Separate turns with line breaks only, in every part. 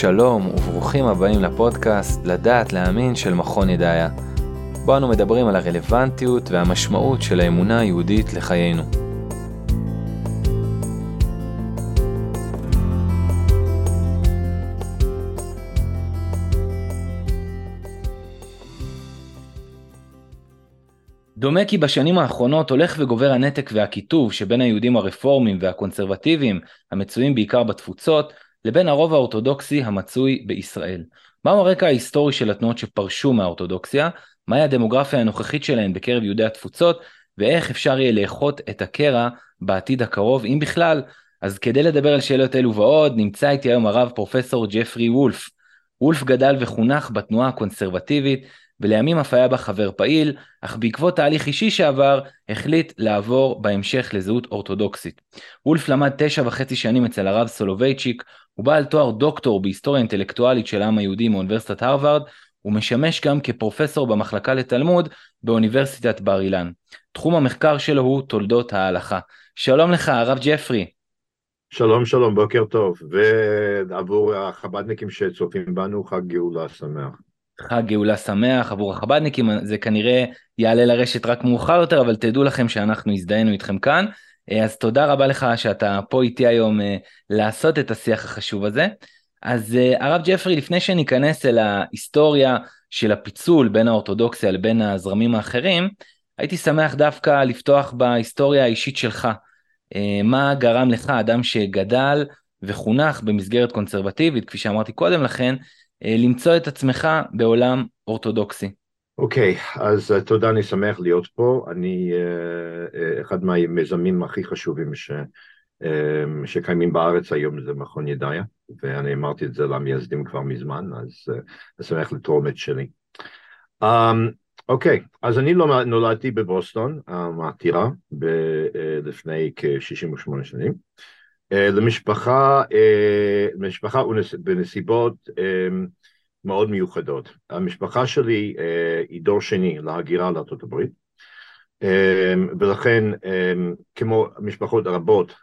שלום וברוכים הבאים לפודקאסט לדעת להאמין של מכון ידעיה. בו אנו מדברים על הרלוונטיות והמשמעות של האמונה היהודית לחיינו. דומה כי בשנים האחרונות הולך וגובר הנתק והקיטוב שבין היהודים הרפורמים והקונסרבטיביים המצויים בעיקר בתפוצות לבין הרוב האורתודוקסי המצוי בישראל. מהו הרקע ההיסטורי של התנועות שפרשו מהאורתודוקסיה, מהי הדמוגרפיה הנוכחית שלהן בקרב יהודי התפוצות, ואיך אפשר יהיה לאחות את הקרע בעתיד הקרוב, אם בכלל. אז כדי לדבר על שאלות אלו ועוד, נמצא איתי היום הרב פרופסור ג'פרי וולף. וולף גדל וחונך בתנועה הקונסרבטיבית, ולימים אף היה בה חבר פעיל, אך בעקבות תהליך אישי שעבר, החליט לעבור בהמשך לזהות אורתודוקסית. וולף למד תשע וחצי שנים אצל הרב סולובייצ'יק, הוא בעל תואר דוקטור בהיסטוריה אינטלקטואלית של העם היהודי מאוניברסיטת הרווארד, ומשמש גם כפרופסור במחלקה לתלמוד באוניברסיטת בר אילן. תחום המחקר שלו הוא תולדות ההלכה. שלום לך, הרב ג'פרי.
שלום שלום, בוקר טוב, ועבור החב"דניקים שצופים בנו, חג גאולה שמח.
חג גאולה שמח עבור החב"דניקים, זה כנראה יעלה לרשת רק מאוחר יותר, אבל תדעו לכם שאנחנו הזדהינו איתכם כאן. אה, אז תודה רבה לך שאתה פה איתי היום אה, לעשות את השיח החשוב הזה. אז אה, הרב ג'פרי, לפני שניכנס אל ההיסטוריה של הפיצול בין האורתודוקסיה לבין הזרמים האחרים, הייתי שמח דווקא לפתוח בהיסטוריה האישית שלך. מה גרם לך, אדם שגדל וחונך במסגרת קונסרבטיבית, כפי שאמרתי קודם לכן, למצוא את עצמך בעולם אורתודוקסי?
אוקיי, okay, אז uh, תודה, אני שמח להיות פה. אני uh, אחד מהמיזמים הכי חשובים ש, שקיימים בארץ היום זה מכון ידעיה, ואני אמרתי את זה למייסדים כבר מזמן, אז אני שמח לתרום את שלי. Um, אוקיי, okay, אז אני לא נולדתי בבוסטון, העתירה, um, uh, לפני כ-68 שנים. Uh, למשפחה, uh, למשפחה בנסיבות um, מאוד מיוחדות. המשפחה שלי אה, היא דור שני להגירה לארצות הברית, אה, ולכן אה, כמו משפחות רבות,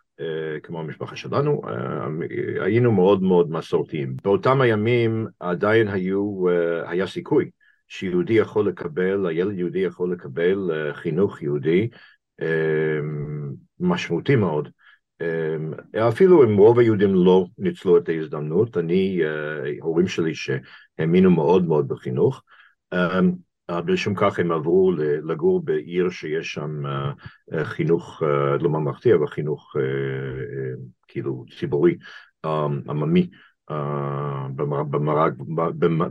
כמו המשפחה שלנו, היינו מאוד מאוד מסורתיים. באותם הימים עדיין היו, היה סיכוי שיהודי יכול לקבל, הילד יהודי יכול לקבל חינוך יהודי משמעותי מאוד. אמ, אפילו אם רוב היהודים לא ניצלו את ההזדמנות, אני, אה, ההורים שלי שהאמינו מאוד מאוד בחינוך, אמ, בשום כך הם עברו לגור בעיר שיש שם אה, חינוך לא ממלכתי, אבל חינוך כאילו ציבורי, אמ, עממי.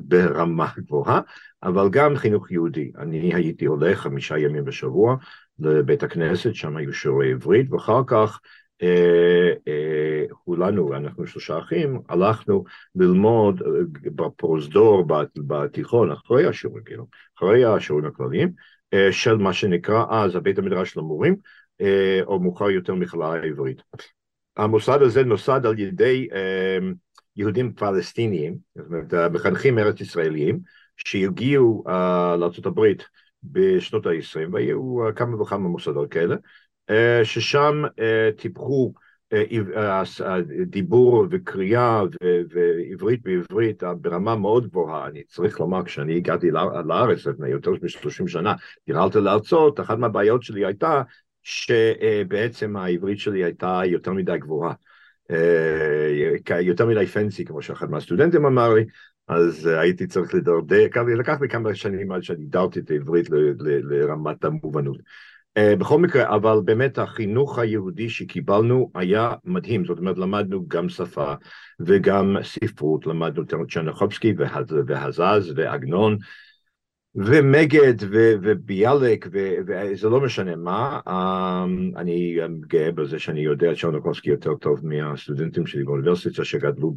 ברמה גבוהה, אבל גם חינוך יהודי. אני הייתי הולך חמישה ימים בשבוע לבית הכנסת, שם היו שיעורי עברית, ואחר כך אה, אה, כולנו, אנחנו שלושה אחים, הלכנו ללמוד אה, בפרוזדור בתיכון, אחרי השיעורים, כאילו, אחרי השיעורים הכלליים, של מה שנקרא אז הבית המדרש למורים, או מאוחר יותר מכללה העברית. המוסד הזה נוסד על ידי יהודים פלסטיניים, זאת אומרת, מחנכים ארץ ישראליים, שהגיעו לארה"ב בשנות ה-20, והיו כמה וכמה מוסדות כאלה, אה, ששם אה, טיפחו אה, דיבור וקריאה ועברית בעברית ברמה מאוד גבוהה. אני צריך לומר, כשאני הגעתי לארץ לפני יותר מ-30 שנה, גרלתי לארצות, אחת מהבעיות שלי הייתה שבעצם העברית שלי הייתה יותר מדי גבוהה. יותר מדי פנסי, כמו שאחד מהסטודנטים אמר לי, אז הייתי צריך לדרדר, לקח לי כמה שנים עד שאני דרתי את העברית לרמת המובנות. Uh, בכל מקרה, אבל באמת החינוך היהודי שקיבלנו היה מדהים, זאת אומרת למדנו גם שפה וגם ספרות, למדנו צ'רנחובסקי והזז ועגנון ומגד וביאלק וזה לא משנה מה, um, אני גאה בזה שאני יודע את צ'רנחובסקי יותר טוב מהסטודנטים שלי באוניברסיטה שגדלו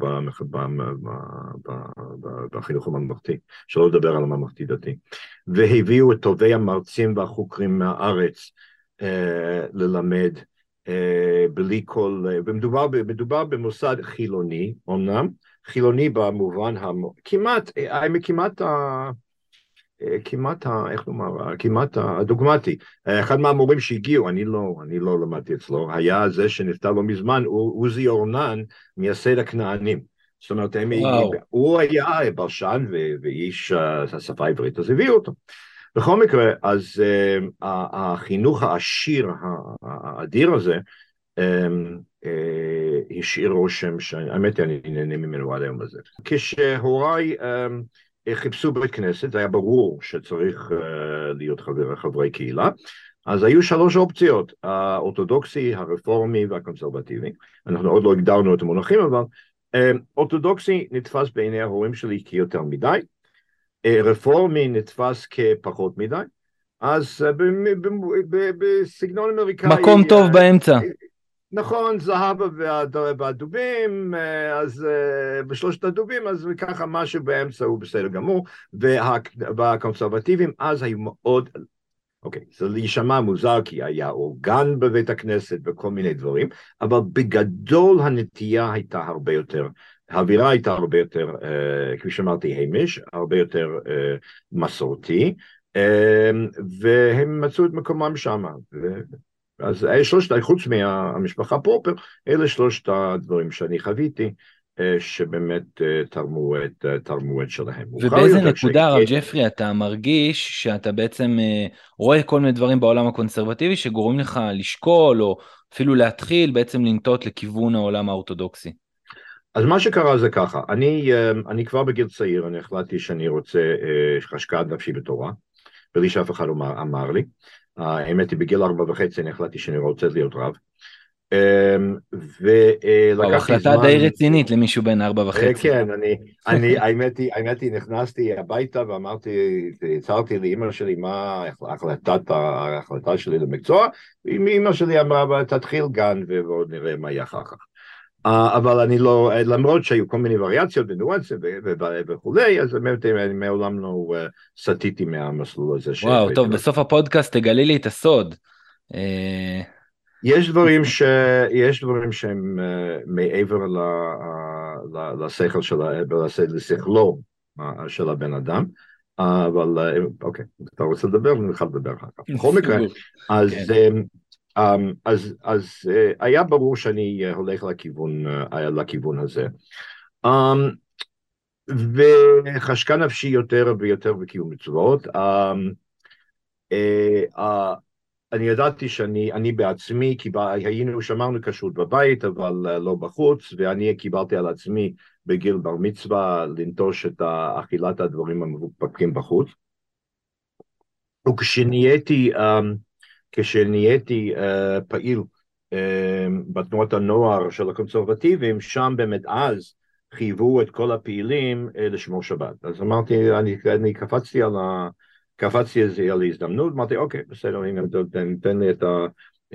בחינוך הממלכתי, שלא לדבר על הממלכתי דתי. והביאו את טובי המרצים והחוקרים מהארץ אה, ללמד אה, בלי כל, ומדובר מדובר במוסד חילוני אמנם, חילוני במובן כמעט, אה, כמעט. כמעט, ה, איך לומר, כמעט הדוגמטי. אחד מהמורים שהגיעו, אני לא, אני לא למדתי אצלו, היה זה שנפטר לא מזמן, עוזי אורנן, מייסד הכנענים. זאת אומרת, הם, הוא היה בלשן ואיש השפה העברית, אז הביאו אותו. בכל מקרה, אז uh, החינוך העשיר האדיר הזה השאיר רושם, האמת היא אני נהנה ממנו עד היום הזה. כשהוריי um, חיפשו בית כנסת, זה היה ברור שצריך uh, להיות חבר, חברי קהילה, אז היו שלוש אופציות, האורתודוקסי, הרפורמי והקונסרבטיבי. אנחנו עוד לא הגדרנו את המונחים, אבל אורתודוקסי נתפס בעיני ההורים שלי כיותר מדי, אה, רפורמי נתפס כפחות מדי, אז אה, בסגנון אמריקאי...
מקום טוב אה, באמצע.
נכון, זהבה והדובים, אז בשלושת הדובים, אז ככה משהו באמצע הוא בסדר גמור, והקונסרבטיבים אז היו מאוד, אוקיי, זה להישמע מוזר כי היה אורגן בבית הכנסת וכל מיני דברים, אבל בגדול הנטייה הייתה הרבה יותר האווירה הייתה הרבה יותר, uh, כפי שאמרתי, המיש, הרבה יותר מסורתי, והם מצאו את מקומם שם. אז שלושת, חוץ מהמשפחה פרופר, אלה שלושת הדברים שאני חוויתי. שבאמת תרמו את, תרמו את שלהם.
ובאיזה נקודה, הרב ג'פרי, אתה מרגיש שאתה בעצם רואה כל מיני דברים בעולם הקונסרבטיבי שגורמים לך לשקול, או אפילו להתחיל בעצם לנטות לכיוון העולם האורתודוקסי?
אז מה שקרה זה ככה, אני, אני כבר בגיל צעיר, אני החלטתי שאני רוצה אה, השקעת נפשי בתורה, בלי שאף אחד אמר, אמר לי. האמת היא, בגיל ארבע וחצי אני החלטתי שאני רוצה להיות רב. אמ,
ולקחתי החלטה זמן... די רצינית למישהו בן ארבע אה, וחצי.
כן, אני, אני, האמת היא, האמת היא, נכנסתי הביתה ואמרתי, הצהרתי לאימא שלי מה החלטת, ההחלטה שלי למקצוע, ואימא שלי אמרה, תתחיל גן ועוד נראה מה יהיה אחר כך. אה, אבל אני לא, למרות שהיו כל מיני וריאציות וניואנסים וכולי, אז באמת אני מעולם לא אה, סטיתי מהמסלול הזה.
וואו, טוב, בסוף הפודקאסט תגלי לי את הסוד.
אה, יש דברים, ש... יש דברים שהם מעבר ל... לשכל של, לשכלו של הבן אדם, אבל אוקיי, אתה רוצה לדבר? אני יכול לדבר אחר כך. בכל מקרה, אז כן. אז, אז uh, היה ברור שאני uh, הולך לכיוון, uh, לכיוון הזה. Um, וחשקה נפשי יותר ויותר בקיום מצוות. Um, uh, uh, אני ידעתי שאני אני בעצמי, כי היינו, שמרנו כשרות בבית, אבל uh, לא בחוץ, ואני קיבלתי על עצמי בגיל בר מצווה לנטוש את אכילת הדברים המפוקפקים בחוץ. וכשנהייתי um, כשנהייתי uh, פעיל uh, בתנועת הנוער של הקונסרבטיבים, שם באמת אז חייבו את כל הפעילים uh, לשמור שבת. אז אמרתי, אני, אני קפצתי על ה... קפצתי על ההזדמנות, אמרתי, אוקיי, בסדר, הנה, תן, תן לי את ה...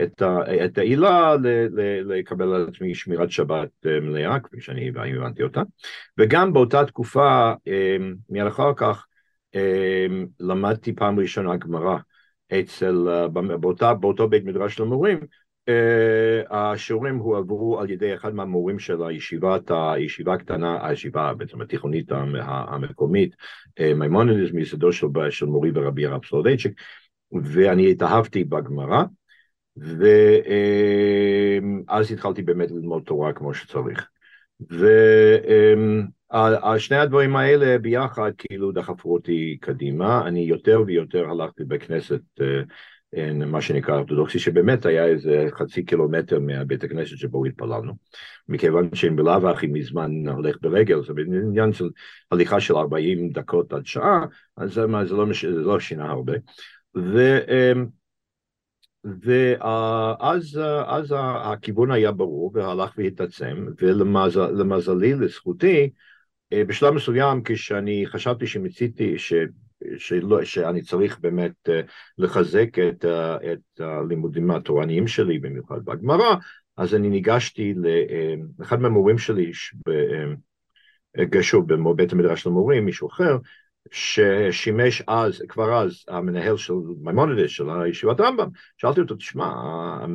את, ה, את העילה ל, ל, לקבל על עצמי שמירת שבת מלאה, כפי שאני הבנתי אותה. וגם באותה תקופה, מיד אחר כך, למדתי פעם ראשונה גמרא. אצל, אה, באותה, באותו בית מדרש למורים, אה, השיעורים הועברו על ידי אחד מהמורים של הישיבת, הישיבה הקטנה, הישיבה בעצם התיכונית המקומית, אה, מימונדס מיסודו של, של מורי ורבי הרב סולובייצ'יק, ואני התאהבתי בגמרא, ואז התחלתי באמת ללמוד תורה כמו שצריך. ו... שני הדברים האלה ביחד כאילו דחפו אותי קדימה, אני יותר ויותר הלכתי בכנסת, אה, מה שנקרא אורתודוקסי, שבאמת היה איזה חצי קילומטר מהבית הכנסת שבו התפללנו, מכיוון שאם בלאו הכי מזמן הולך ברגל, זה בעניין של הליכה של 40 דקות עד שעה, אז זה, זה, לא, זה לא שינה הרבה. ו, אמ, ואז אז הכיוון היה ברור והלך והתעצם, ולמזלי, לזכותי, אה, בשלב מסוים כשאני חשבתי שמציתי ש... שלא, שאני צריך באמת אה, לחזק את, את הלימודים התורניים שלי, במיוחד בגמרא, אז אני ניגשתי לאחד מהמורים שלי, גשו בבית המדרש למורים, מישהו אחר, ששימש אז, כבר אז, המנהל של מימונדס, של ישיבת רמב"ם, שאלתי אותו, תשמע,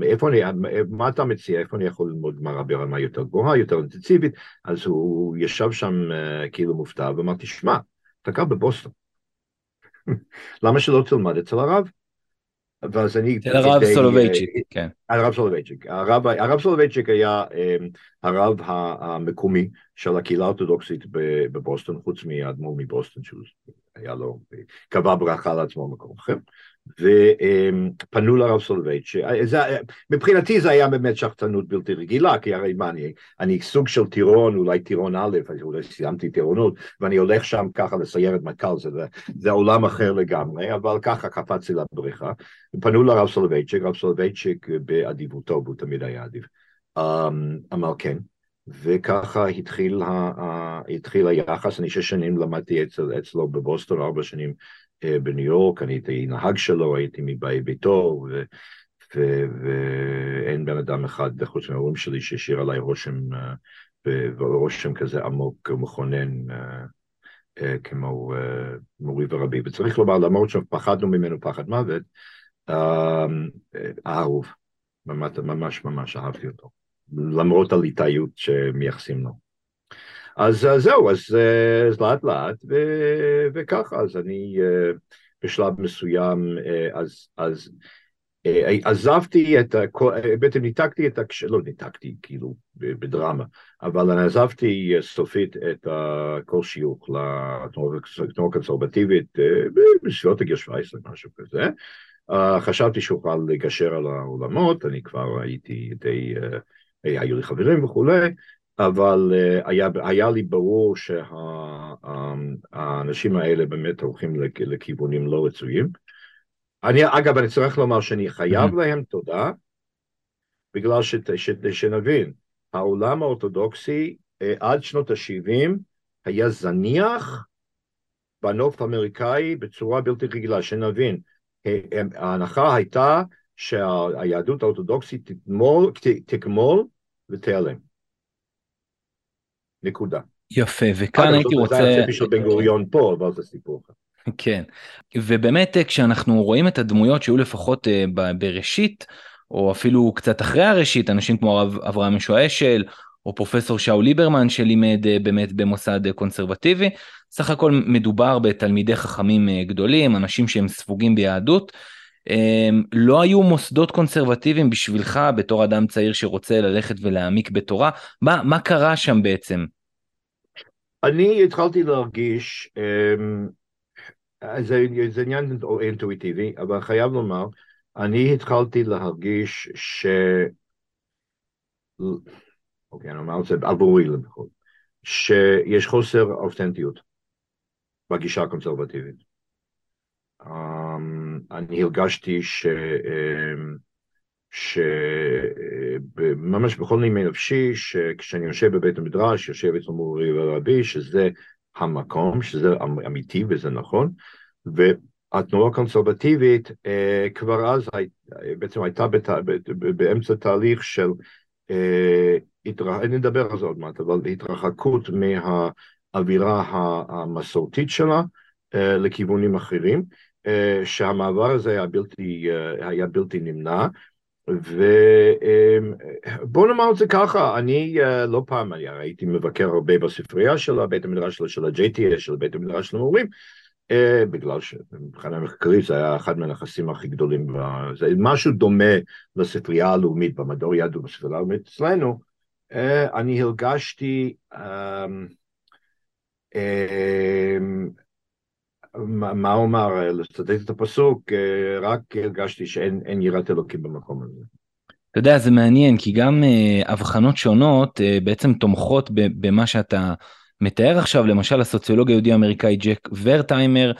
איפה אני, מה אתה מציע, איפה אני יכול ללמוד גמרא ברמה יותר גבוהה, יותר אינטנסיבית, אז הוא ישב שם uh, כאילו מופתע, ואמרתי, שמע, אתה גר בבוסטון, למה שלא תלמד אצל הרב? ואז אני...
של הרב סולובייצ'יק, כן.
הרב סולובייצ'יק. הרב, הרב סולובייצ'יק היה אמ, הרב המקומי של הקהילה האורתודוקסית בבוסטון, חוץ מאדמו"ר מבוסטון, שהוא היה לו, קבע ברכה לעצמו במקום אחר. ופנו לרב סולובייצ'יק, מבחינתי זה היה באמת שחצנות בלתי רגילה, כי הרי מה, אני, אני סוג של טירון, אולי טירון א', אולי סיימתי טירונות, ואני הולך שם ככה לסיירת מטכ"ל, זה, זה עולם אחר לגמרי, אבל ככה קפצתי לבריכה, פנו לרב סולובייצ'יק, רב סולובייצ'יק באדיבותו, הוא תמיד היה אדיב, אמ, אמר כן, וככה התחיל, ה, התחיל היחס, אני שש שנים למדתי אצל, אצלו בבוסטון, ארבע שנים אה, בניו יורק, אני הייתי נהג שלו, הייתי מבאי ביתו, ו, ואין בן אדם אחד חוץ מההורים שלי שהשאיר עליי רושם, אה, ורושם כזה עמוק ומכונן אה, כמו מורי ורבי. וצריך לומר, למרות שפחדנו ממנו פחד מוות, אהוב, ממש ממש אהבתי אותו, למרות הליטאיות שמייחסים לו. אז זהו, אז, אז לאט לאט, ו, וככה, אז אני בשלב מסוים, אז, אז עזבתי את, בעצם ניתקתי את, הקשר, לא ניתקתי כאילו בדרמה, אבל אני עזבתי סופית את כל שיוך לתנועה קונסרבטיבית בסביבות הגיל 17, משהו כזה. חשבתי שאוכל לגשר על העולמות, אני כבר הייתי די, היו לי חברים וכולי, אבל uh, היה, היה לי ברור שהאנשים שה, האלה באמת הולכים לכיוונים לא רצויים. אני, אגב, אני צריך לומר שאני חייב mm-hmm. להם תודה, בגלל ש, ש, שנבין, העולם האורתודוקסי uh, עד שנות ה-70 היה זניח בנוף האמריקאי בצורה בלתי רגילה, שנבין, ההנחה הייתה שהיהדות האורתודוקסית תגמול ותיעלם. נקודה.
יפה, וכאן הייתי רוצה... זה
היה הצפי של בן גוריון פה, אבל זה סיפור אחר.
כן, ובאמת כשאנחנו רואים את הדמויות שהיו לפחות אה, בראשית, או אפילו קצת אחרי הראשית, אנשים כמו הרב אברהם ישוע אשל, או פרופסור שאול ליברמן שלימד אה, באמת במוסד קונסרבטיבי, סך הכל מדובר בתלמידי חכמים אה, גדולים, אנשים שהם ספוגים ביהדות. לא היו מוסדות קונסרבטיביים בשבילך בתור אדם צעיר שרוצה ללכת ולהעמיק בתורה, מה, מה קרה שם בעצם?
אני התחלתי להרגיש, אמ, זה, זה עניין אינטואיטיבי, אבל חייב לומר, אני התחלתי להרגיש ש... אוקיי, אני אומר את זה עבורי לפחות, שיש חוסר אותנטיות בגישה הקונסרבטיבית. אמ, אני הרגשתי ש... אמ, שממש בכל נימי נפשי, שכשאני יושב בבית המדרש, יושב אצל מורי ורבי, שזה המקום, שזה אמ, אמיתי וזה נכון, והתנועה הקונסרבטיבית אה, כבר אז בעצם הייתה בת, באמצע תהליך של, אה, אני אדבר על זה עוד מעט, אבל התרחקות מהאווירה המסורתית שלה לכיוונים אחרים, שהמעבר הזה היה בלתי, היה בלתי נמנע, ובוא נאמר את זה ככה, אני אה, לא פעם, אני הייתי מבקר הרבה בספרייה של בית המדרש של ה-JTS, של בית המדרש של המורים, אה, בגלל שמבחינה מחקרית זה היה אחד מהנכסים הכי גדולים, זה משהו דומה לספרייה הלאומית במדור יהדות בספרייה הלאומית אצלנו, אה, אני הרגשתי אמ, אמ, מה אומר, לצטט את הפסוק, אה, רק הרגשתי שאין יראת אלוקים במקום הזה.
אתה יודע, זה מעניין, כי גם uh, הבחנות שונות uh, בעצם תומכות במה שאתה מתאר עכשיו, למשל הסוציולוג היהודי האמריקאי ג'ק ורטהיימר,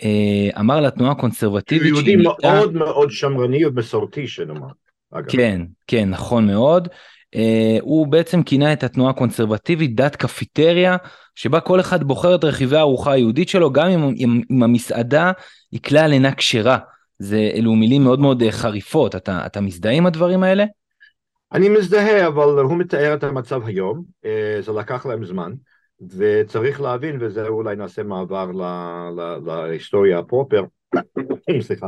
uh, אמר לתנועה הקונסרבטיבית...
הוא יהודי מאוד מאוד שמרני ומסורתי, שנאמר.
כן, כן, נכון מאוד. Uh, הוא בעצם כינה את התנועה הקונסרבטיבית דת קפיטריה, שבה כל אחד בוחר את רכיבי הארוחה היהודית שלו, גם אם, אם, אם המסעדה היא כלל אינה כשרה. זה, אלו מילים מאוד מאוד אה, חריפות, אתה, אתה מזדהה עם הדברים האלה?
אני מזדהה, אבל הוא מתאר את המצב היום, uh, זה לקח להם זמן, וצריך להבין, וזה אולי נעשה מעבר להיסטוריה הפרופר, סליחה.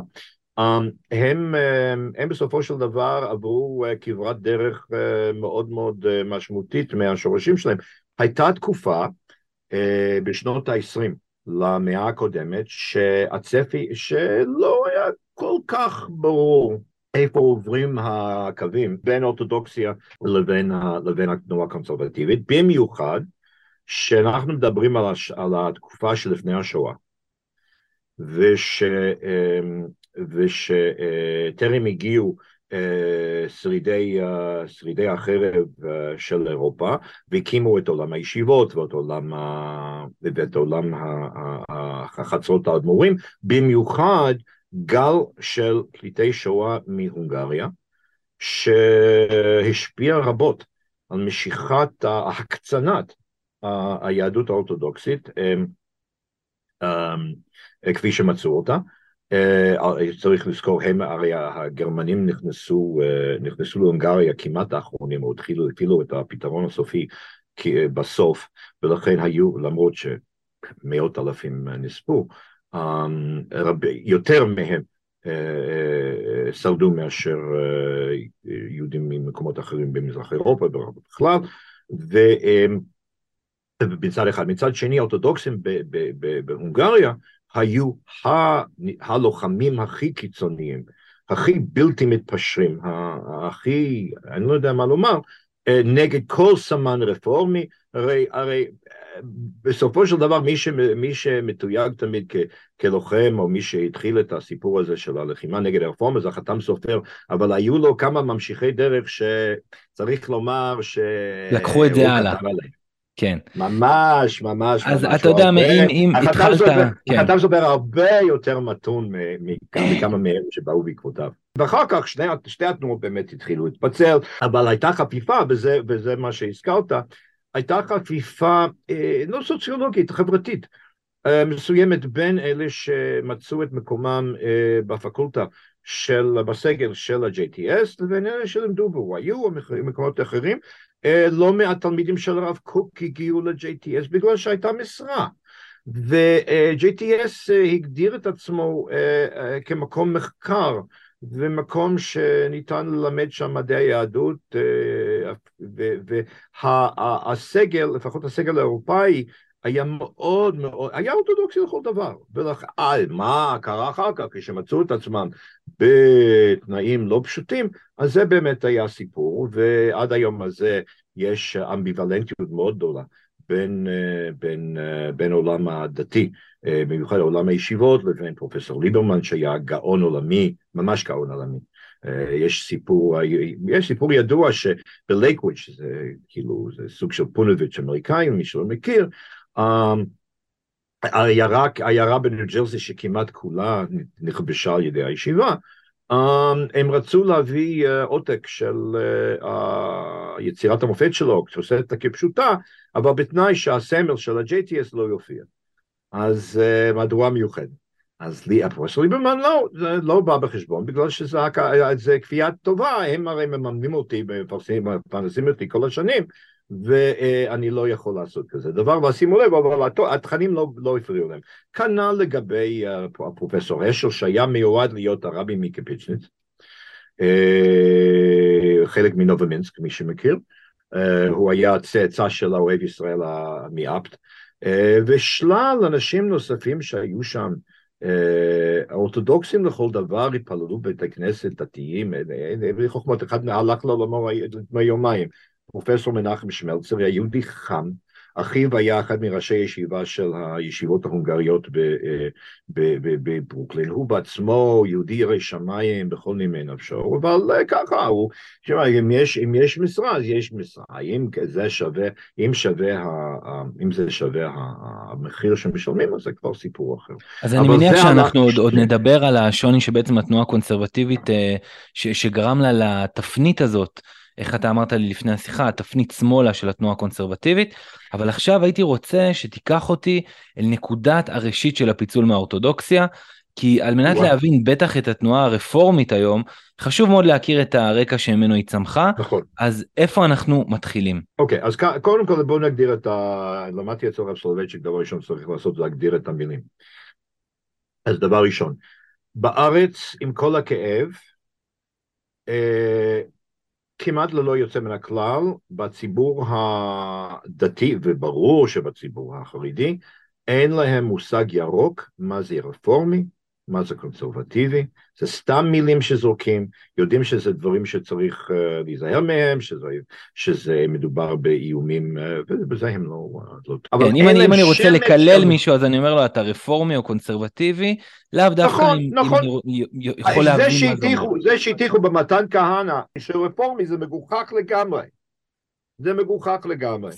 Um, הם, הם, הם בסופו של דבר עברו uh, כברת דרך uh, מאוד מאוד uh, משמעותית מהשורשים שלהם. הייתה תקופה בשנות ה-20 למאה הקודמת שהצפי שלא היה כל כך ברור איפה עוברים הקווים בין אורתודוקסיה לבין, לבין התנועה הקונסרבטיבית, במיוחד שאנחנו מדברים על, הש, על התקופה שלפני השואה, וש, אה, הגיעו אה, שרידי, אה, שרידי החרב של אירופה והקימו את עולם הישיבות ואת עולם, ואת עולם החצרות האדמו"רים, במיוחד גל של פליטי שואה מהונגריה, שהשפיע רבות על משיכת הקצנת היהדות האורתודוקסית כפי שמצאו אותה. צריך לזכור, הם הרי הגרמנים נכנסו, נכנסו להונגריה כמעט האחרונים, או התחילו, התחילו את הפתרון הסופי בסוף, ולכן היו, למרות שמאות אלפים נספו, יותר מהם שרדו מאשר יהודים ממקומות אחרים במזרח אירופה בכלל, ומצד אחד. מצד שני, האורתודוקסים בהונגריה היו הלוחמים הכי קיצוניים, הכי בלתי מתפשרים, הכי, אני לא יודע מה לומר, נגד כל סמן רפורמי, הרי, הרי בסופו של דבר מי, ש, מי שמתויג תמיד כ, כלוחם, או מי שהתחיל את הסיפור הזה של הלחימה נגד הרפורמה, זה החתם סופר, אבל היו לו כמה ממשיכי דרך שצריך לומר ש...
לקחו את זה הלאה. כן.
ממש, ממש,
אז ממש. אתה יודע, הרבה, אם, אם התחלת...
כן. החתם סופר הרבה יותר מתון מכמה מהם שבאו בעקבותיו. ואחר כך שני, שתי התנועות באמת התחילו להתפצל, אבל הייתה חפיפה, וזה, וזה מה שהזכרת, הייתה חפיפה אה, לא סוציולוגית, חברתית, אה, מסוימת בין אלה שמצאו את מקומם אה, בפקולטה של, בסגל של ה-JTS לבין אלה שלמדו בו, היו מקומות אחרים, לא מעט תלמידים של הרב קוק הגיעו ל-JTS בגלל שהייתה משרה. ו-JTS הגדיר את עצמו כמקום מחקר ומקום שניתן ללמד שם מדעי היהדות, אה, והסגל, לפחות הסגל האירופאי, היה מאוד מאוד, היה אורתודוקסי לכל דבר. ולכן, מה קרה אחר כך, כשמצאו את עצמם בתנאים לא פשוטים, אז זה באמת היה סיפור, ועד היום הזה יש אמביוולנטיות מאוד גדולה בין, אה, בין, אה, בין עולם הדתי אה, במיוחד עולם הישיבות, לבין פרופסור ליברמן שהיה גאון עולמי, ממש גאון עולמי. יש סיפור, יש סיפור ידוע שבלייקוויץ', שזה כאילו, זה סוג של פונוביץ' אמריקאי, מי שלא מכיר, אמ, העיירה בניו ג'רזי שכמעט כולה נכבשה על ידי הישיבה, אמ, הם רצו להביא אה, עותק של יצירת המופת שלו, את כפשוטה, אבל בתנאי שהסמל של ה-JTS לא יופיע. אז uh, מהדורה מיוחדת. אז לי, הפרופסור ליברמן לא, זה לא בא בחשבון, בגלל שזה כפייה טובה, הם הרי מממנים אותי, מפרנסים אותי כל השנים, ואני לא יכול לעשות כזה דבר, ושימו לב, אבל התכנים לא, לא הפריעו להם. כנ"ל לגבי uh, הפרופסור אשל, שהיה מיועד להיות הרבי מקפיצ'ניץ, uh, חלק מנובמינסק, מי שמכיר, uh, הוא היה צאצא של האוהב ישראל מאפט, אה, ושלל אנשים נוספים שהיו שם, אה, האורתודוקסים לכל דבר התפללו בבית הכנסת, דתיים, חוכמות, אחד הלך לעולמו לפני יומיים, פרופסור מנחם שמלצר, היה יהודי חם, אחיו היה אחד מראשי ישיבה של הישיבות ההונגריות אה, בברוקלין, הוא בעצמו יהודי ירא שמיים בכל נימי נפשו, אבל אה, ככה הוא, תשמע, אם יש, אם יש משרה אז יש משרה, אם זה שווה, אם שווה, אם זה שווה המחיר שמשלמים אז זה כבר סיפור אחר.
אז אני מניח שאנחנו עוד, עוד נדבר על השוני שבעצם התנועה הקונסרבטיבית אה, שגרם לה לתפנית הזאת. איך אתה אמרת לי לפני השיחה, התפנית שמאלה של התנועה הקונסרבטיבית, אבל עכשיו הייתי רוצה שתיקח אותי אל נקודת הראשית של הפיצול מהאורתודוקסיה, כי על מנת וואו. להבין בטח את התנועה הרפורמית היום, חשוב מאוד להכיר את הרקע שממנו היא צמחה,
נכון.
אז איפה אנחנו מתחילים?
אוקיי, okay, אז קודם כל בואו נגדיר את ה... למדתי אצל רב סולובייצ'יק, דבר ראשון שצריך לעשות זה להגדיר את המילים. אז דבר ראשון, בארץ, עם כל הכאב, אה, כמעט ללא יוצא מן הכלל, בציבור הדתי, וברור שבציבור החרדי, אין להם מושג ירוק מה זה רפורמי, מה זה קונסרבטיבי, זה סתם מילים שזורקים, יודעים שזה דברים שצריך uh, להיזהר מהם, שזה, שזה מדובר באיומים, uh, ובזה הם לא... לא
כן, אם אני, אם אני רוצה לקלל של... מישהו, אז אני אומר לו, אתה רפורמי או קונסרבטיבי, לאו דווקא
נכון,
אם,
נכון.
אם אני יכול להבין
מה זה אומר. זה שהטיחו במתן כהנא, שרפורמי זה מגוחך לגמרי. זה מגוחך לגמרי.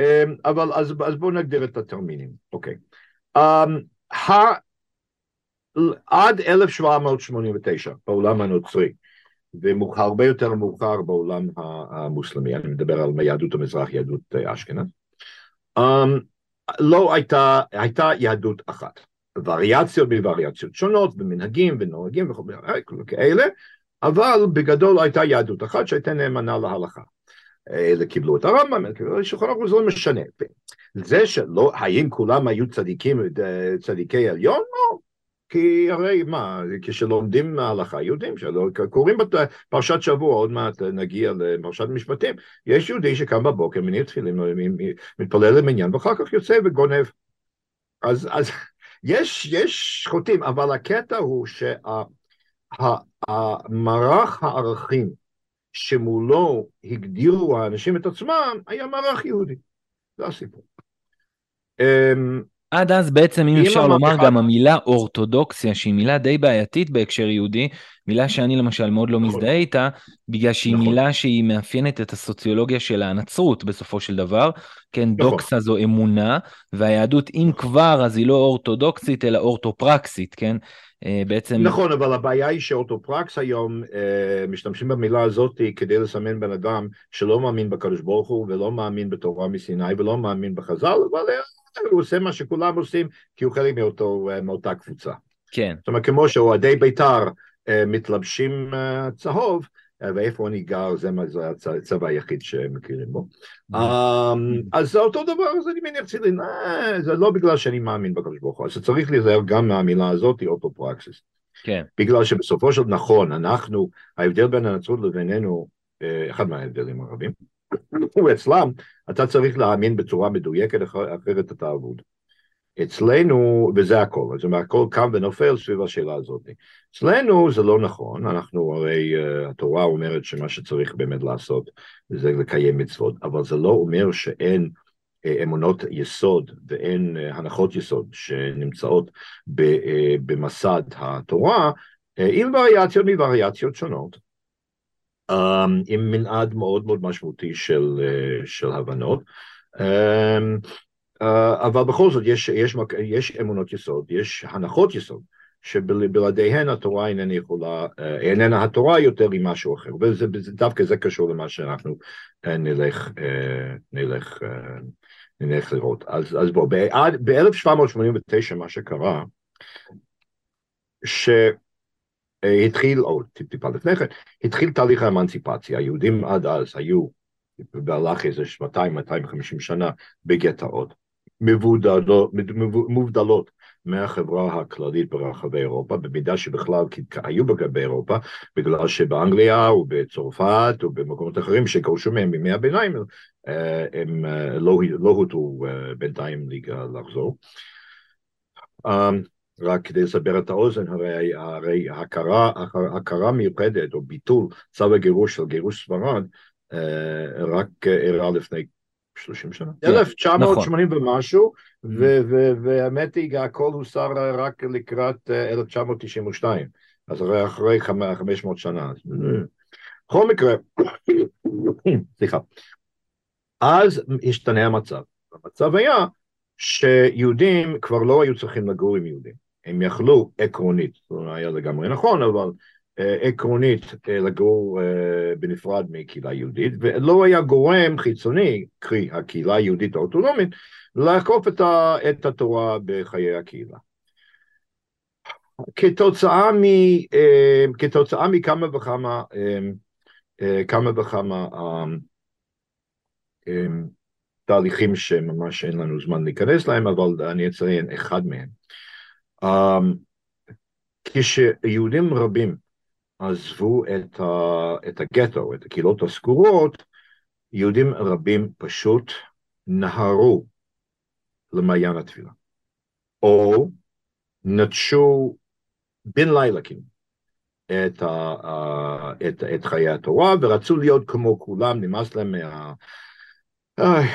Um, אבל אז, אז בואו נגדיר את הטרמינים, אוקיי. Okay. Um, עד 1789 בעולם הנוצרי, והרבה יותר מאוחר בעולם המוסלמי, אני מדבר על יהדות המזרח, יהדות אה, אשכנז, um, לא הייתה, הייתה יהדות אחת, וריאציות בווריאציות שונות, ומנהגים ונוהגים וכל מיני כאלה, אבל בגדול הייתה יהדות אחת שהייתה נאמנה להלכה. אלה קיבלו את הרמב"ם, שולחן ערוך, זה לא משנה. זה שלא, האם כולם היו צדיקים, אה, צדיקי עליון? לא. כי הרי מה, כשלומדים ההלכה יודעים, קוראים בפרשת שבוע, עוד מעט נגיע לפרשת משפטים, יש יהודי שקם בבוקר, מניע תפילין, מתפלל למניין, ואחר כך יוצא וגונב. אז, אז יש, יש חוטאים, אבל הקטע הוא שהמערך הערכים שמולו הגדירו האנשים את עצמם, היה מערך יהודי. זה הסיפור.
עד אז בעצם אם אפשר לומר גם המילה אורתודוקסיה שהיא מילה די בעייתית בהקשר יהודי, מילה שאני למשל מאוד לא נכון. מזדהה איתה, בגלל שהיא נכון. מילה שהיא מאפיינת את הסוציולוגיה של הנצרות בסופו של דבר, כן, נכון. דוקסה זו אמונה, והיהדות אם כבר אז היא לא אורתודוקסית אלא אורתופרקסית, כן,
אה, בעצם... נכון, אבל הבעיה היא שאורתופרקס היום אה, משתמשים במילה הזאת כדי לסמן בן אדם שלא מאמין בקדוש ברוך הוא ולא מאמין בתורה מסיני ולא מאמין בחז"ל, אבל הוא עושה מה שכולם עושים כי הוא חלק מאותו, אה, מאותה קבוצה.
כן.
זאת אומרת, כמו שאוהדי בית"ר מתלבשים צהוב, ואיפה אני גר, זה, זה הצבע היחיד שמכירים בו. Mm-hmm. אמ, אז זה אותו דבר, אז אני מניח שלי, זה לא בגלל שאני מאמין בקדוש ברוך הוא, אז צריך להיזהר גם מהמילה הזאת, אוטופרקסיס.
כן.
בגלל שבסופו של נכון, אנחנו, ההבדל בין הנצרות לבינינו, אה, אחד מההבדלים הרבים, הוא אצלם, אתה צריך להאמין בצורה מדויקת, אחרת אתה אבוד. אצלנו, וזה הכל, זאת אומרת, הכל קם ונופל סביב השאלה הזאת. אצלנו זה לא נכון, אנחנו הרי, uh, התורה אומרת שמה שצריך באמת לעשות זה לקיים מצוות, אבל זה לא אומר שאין uh, אמונות יסוד ואין uh, הנחות יסוד שנמצאות במסד התורה, עם וריאציות מווריאציות שונות. Um, עם מנעד מאוד מאוד משמעותי של, uh, של הבנות. Um, אה, אבל בכל זאת יש, יש, יש אמונות יסוד, יש הנחות יסוד, שבלעדיהן התורה איננה יכולה, אה, איננה התורה יותר עם משהו אחר, ודווקא זה קשור למה שאנחנו אה, נלך, נלך, נלך לראות. אז, אז בואו, ב-1789 מה שקרה, שהתחיל, או טיפה לפני כן, התחיל תהליך האמנציפציה, היהודים עד אז היו, והלך איזה 200-250 שנה בגטאות. מובדלות מהחברה הכללית ברחבי אירופה, במידה שבכלל היו באירופה, בגלל שבאנגליה ובצרפת ובמקומות אחרים שגורשו מהם בימי הביניים, אה, הם אה, לא, לא אה, בינתיים לחזור. רק כדי לסבר את האוזן, הרי, הרי הכרה, הכרה מיוחדת או ביטול צו הגירוש של גירוש ספרד רק אירע לפני 30 שנה? 1980 נכון. ומשהו. והאמת היא, הכל הוסר רק לקראת 1992, אה, אז אחרי 500 שנה. בכל מקרה, סליחה, אז השתנה המצב. המצב היה שיהודים כבר לא היו צריכים לגור עם יהודים. הם יכלו עקרונית, זה היה לגמרי נכון, אבל עקרונית אה, לגור אה, בנפרד מקהילה יהודית, ולא היה גורם חיצוני, קרי הקהילה היהודית האוטונומית, לעקוף את, התורה בחיי הקהילה. כתוצאה, מ, אה, כתוצאה מכמה וכמה, כמה וכמה תהליכים שממש אין לנו זמן להיכנס להם, אבל אני אציין אחד מהם. כשיהודים רבים עזבו את, ה, את הגטו, את הקהילות הסגורות, יהודים רבים פשוט נהרו למעיין התפילה, או נטשו בן לילה כאילו, את, את, את חיי התורה, ורצו להיות כמו כולם, נמאס להם מה...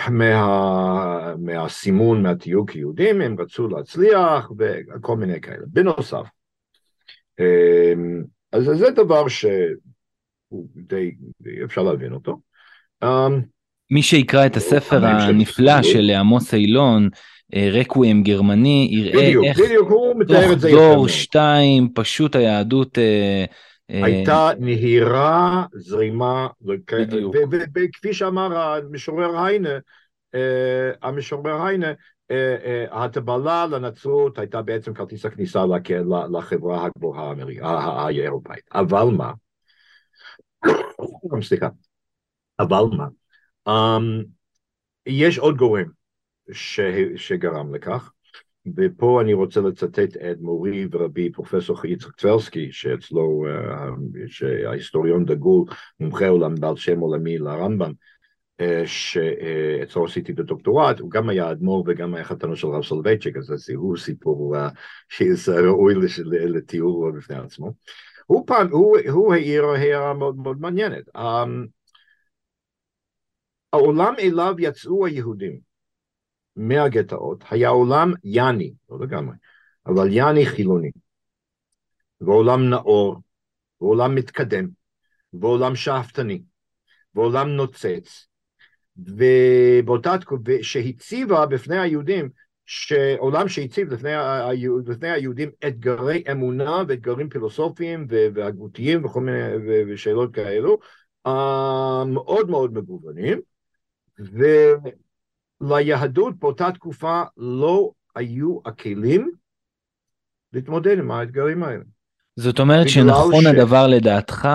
מה, מהסימון, מהתיוג כיהודים, הם רצו להצליח וכל מיני כאלה. בנוסף, אמ, אז זה דבר שהוא די, אפשר להבין אותו. אמ,
מי שיקרא את הספר הנפלא של עמוס אילון, אה, רקווים גרמני, יראה
בדיוק,
איך
בדיוק,
תוך דור. שתיים פשוט היהדות אה,
הייתה נהירה, זרימה, וכפי שאמר המשורר היינה, אה, המשורר היינה, אה, אה, ההטבלה לנצרות הייתה בעצם כרטיס הכניסה לחברה הגבוהה האירופאית. אבל מה? סליחה. אבל מה? Um, יש עוד גורם שגרם לכך, ופה אני רוצה לצטט את מורי ורבי פרופסור יצחק טברסקי, שאצלו, uh, שההיסטוריון דגול, מומחה עולם בעל שם עולמי לרמב"ם, uh, שאצלו עשיתי את הדוקטורט, הוא גם היה אדמו"ר וגם היה חתנו של רב סולובייצ'יק, אז זה הוא סיפור שראוי לתיאור בפני עצמו. הוא פעם, הוא, העיר הערה מאוד מאוד מעניינת. Um, העולם אליו יצאו היהודים מהגטאות היה עולם יאני, לא לגמרי, אבל יאני חילוני, ועולם נאור, ועולם מתקדם, ועולם שאפתני, ועולם נוצץ, ובאותה תקופה שהציבה בפני היהודים, שעולם שהציב לפני, לפני היהודים אתגרי אמונה ואתגרים פילוסופיים והגותיים וכל מיני ושאלות כאלו, uh, מאוד מאוד מגוונים, וליהדות באותה תקופה לא היו הכלים להתמודד עם האתגרים האלה.
זאת אומרת שנכון
ש-
הדבר לדעתך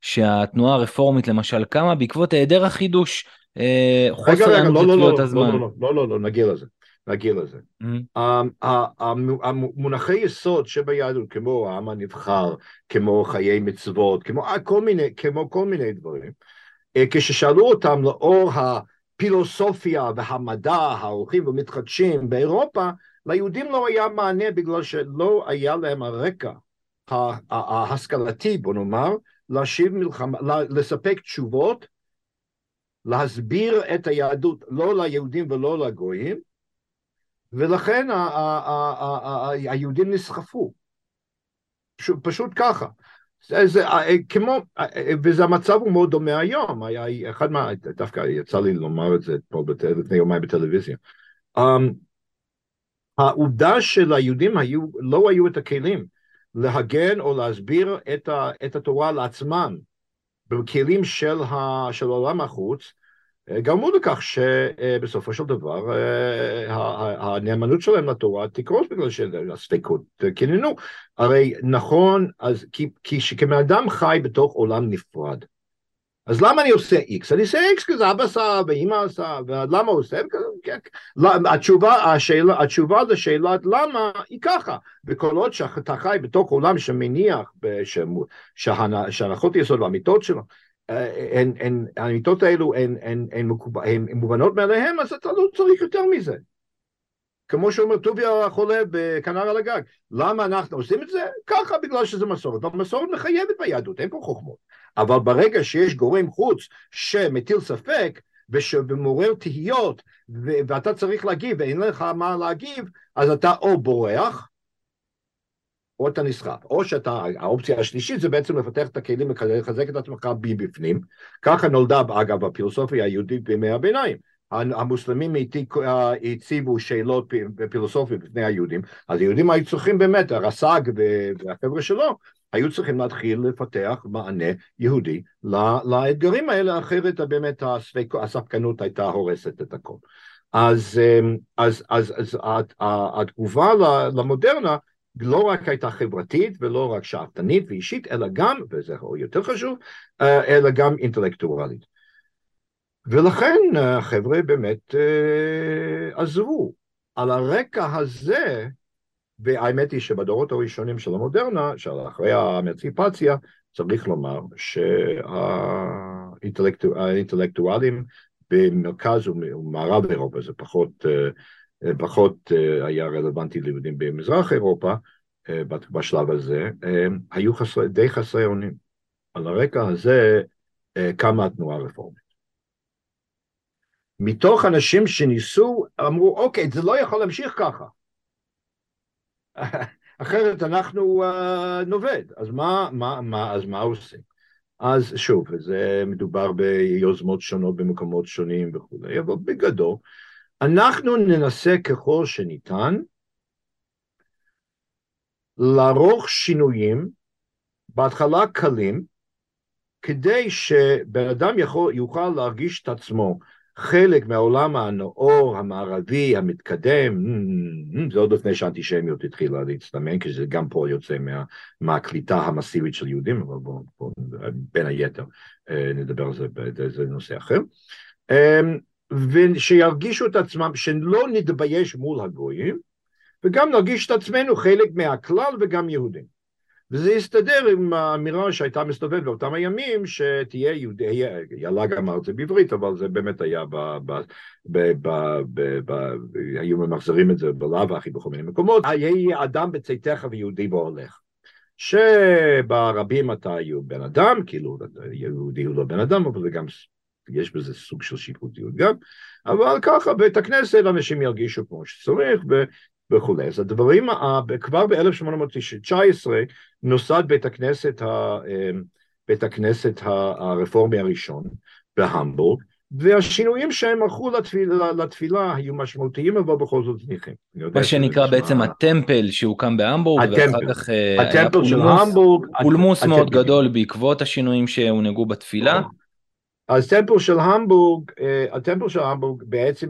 שהתנועה הרפורמית למשל קמה בעקבות היעדר החידוש, אה,
רגע,
חוסר
רגע,
הענות
לא, לא, לא,
הזמן.
לא, לא, לא, לא, לא, נגיע לזה, נגיע לזה.
Mhm.
המונחי יסוד שביהדות, כמו העם הנבחר, כמו חיי מצוות, כמו אה, כל מיני, כמו כל מיני דברים, אה, כששאלו אותם לאור הפילוסופיה והמדע ההולכים ומתחדשים באירופה, ליהודים לא היה מענה בגלל שלא היה להם הרקע ההשכלתי, בוא נאמר, להשיב מלחמה, לספק תשובות, להסביר את היהדות לא ליהודים ולא לגויים, ולכן היהודים נסחפו. פשוט ככה. זה, זה, אה, כמו, אה, וזה המצב הוא מאוד דומה היום, היה אחד מה, דווקא יצא לי לומר את זה פה בת- לפני יומיים בטלוויזיה. Um, העובדה שליהודים היו, לא היו את הכלים להגן או להסביר את, ה, את התורה לעצמם בכלים של, ה, של עולם החוץ, אה, גרמו לכך שבסופו של דבר אה, הנאמנות שלהם לתורה תקרוס בגלל שהספקות קיננו. הרי נכון, אז כי, כי שכבן אדם חי בתוך עולם נפרד. אז למה אני עושה איקס? אני עושה איקס כי זה אבא עשה ואימא עשה, ולמה הוא עושה? כן, לא, התשובה, השאלה, התשובה לשאלת למה היא ככה, וכל עוד שאתה חי בתוך עולם שמניח שהנחות יסוד והאמיתות שלו, אה, הן, הן, האמיתות האלו הן, הן, הן, מקוב- הן מובנות מאליהן, אז אתה לא צריך יותר מזה. כמו שאומר טוביה החולה בכנר על הגג. למה אנחנו עושים את זה? ככה בגלל שזה מסורת. והמסורת מחייבת ביהדות, אין פה חוכמות. אבל ברגע שיש גורם חוץ שמטיל ספק ושמעורר תהיות ואתה צריך להגיב ואין לך מה להגיב, אז אתה או בורח או אתה נסחף, או שאתה, האופציה השלישית זה בעצם לפתח את הכלים לחזק את עצמך מבפנים, ככה נולדה אגב הפילוסופיה היהודית בימי הביניים, המוסלמים אה, הציבו שאלות פילוסופיות בפני היהודים, אז היהודים היו צריכים באמת, הרס"ג והחבר'ה שלו, היו צריכים להתחיל לפתח מענה יהודי לאתגרים האלה, אחרת באמת הספק- הספקנות הייתה הורסת את הכל. אז, אמ, אז, אז, אז הת- ה- התגובה למודרנה לא רק הייתה חברתית ולא רק שאפתנית ואישית, אלא גם, וזה יותר חשוב, אה, אלא גם אינטלקטואלית. ולכן אה, החבר'ה באמת אה, עזבו. על הרקע הזה, והאמת היא שבדורות הראשונים של המודרנה, של אחרי האמרציפציה, צריך לומר שהאינטלקטואלים במרכז ומערב אירופה, זה פחות, אה, פחות אה, היה רלוונטי ליהודים במזרח אירופה, בשלב הזה, היו חסר, די חסרי אונים. על הרקע הזה קמה התנועה הרפורמית. מתוך אנשים שניסו, אמרו, אוקיי, זה לא יכול להמשיך ככה. אחרת אנחנו uh, נובד, אז מה, מה, מה, אז מה עושים? אז שוב, זה מדובר ביוזמות שונות במקומות שונים וכולי, אבל בגדול, אנחנו ננסה ככל שניתן לערוך שינויים, בהתחלה קלים, כדי שבן אדם יכול, יוכל להרגיש את עצמו חלק מהעולם הנאור, המערבי, המתקדם, זה עוד לפני שהאנטישמיות התחילה להצטמן, כי זה גם פה יוצא מה, מהקליטה המסיבית של יהודים, אבל בואו, בוא, בין היתר אה, נדבר על זה, זה נושא אחר. ושירגישו את עצמם, שלא נתבייש מול הגויים, וגם נרגיש את עצמנו חלק מהכלל וגם יהודים. וזה הסתדר עם האמירה שהייתה מסתובבת באותם הימים, שתהיה יהודי, יל"ג אמר את זה בעברית, אבל זה באמת היה, ב, ב, ב, ב, ב, ב, היו ממחזרים את זה בלאו הכי בכל מיני מקומות, היה אדם בצאתך ויהודי בהולך. שברבים אתה יהיו בן אדם, כאילו יהודי הוא לא בן אדם, אבל זה גם, יש בזה סוג של שיפוטיות גם, אבל ככה בית הכנסת אנשים ירגישו כמו שצריך, וכולי. אז הדברים, כבר ב-1819 נוסד בית הכנסת, ה, אמ, בית הכנסת הרפורמי הראשון בהמבורג, והשינויים שהם ערכו לתפילה, לתפילה היו משמעותיים אבל בכל זאת זניחים.
מה שנקרא בעצם מה... הטמפל שהוקם בהמבורג,
ואחר כך אה, הטמפל של המבורג,
פולמוס מאוד גדול בעקבות השינויים שהונהגו בתפילה.
אז טמפל של המבורג, אה, הטמפל של המבורג בעצם,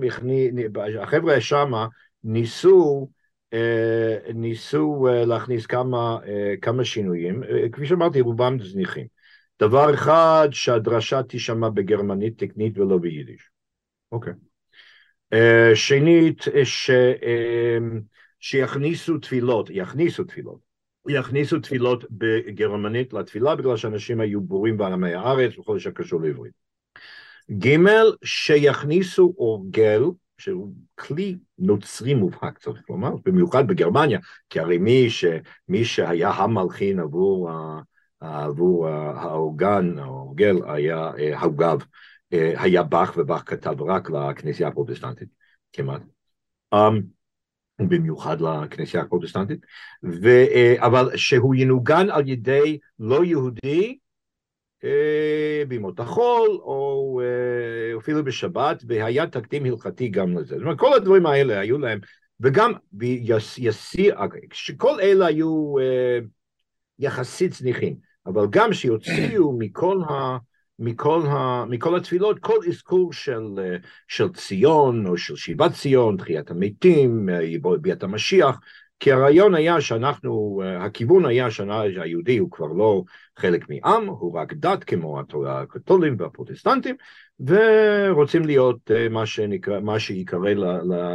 החבר'ה שמה ניסו, אה, ניסו אה, להכניס כמה, כמה שינויים, כפי שאמרתי רובם זניחים. דבר אחד שהדרשה תישמע בגרמנית תקנית ולא ביידיש. אוקיי. שנית, ש, שיכניסו תפילות, יכניסו תפילות, יכניסו תפילות בגרמנית לתפילה בגלל שאנשים היו בורים בעלמי הארץ וכל שקשור לעברית. ג' שיכניסו אורגל שהוא כלי נוצרי מובהק, צריך לומר, במיוחד בגרמניה, כי הרי מי, ש, מי שהיה המלחין עבור, עבור האורגן, האורגל, היה הגב, היה באך, ובאך כתב רק לכנסייה הפרוטסטנטית, כמעט. Um, במיוחד לכנסייה הפרוטסטנטית, ו, אבל שהוא ינוגן על ידי לא יהודי אה, בימות החול, או אה, אפילו בשבת, והיה תקדים הלכתי גם לזה. זאת אומרת, כל הדברים האלה היו להם, וגם יסיר, כל אלה היו אה, יחסית זניחים, אבל גם שיוציאו מכל ה... מכל, ה, מכל התפילות, כל אזכור של, של ציון או של שיבת ציון, תחיית המתים, ביאת המשיח, כי הרעיון היה שאנחנו, הכיוון היה שהיהודי הוא כבר לא חלק מעם, הוא רק דת כמו הקתולים והפרוטסטנטים, ורוצים להיות אה, מה, שנקרא, מה שיקרא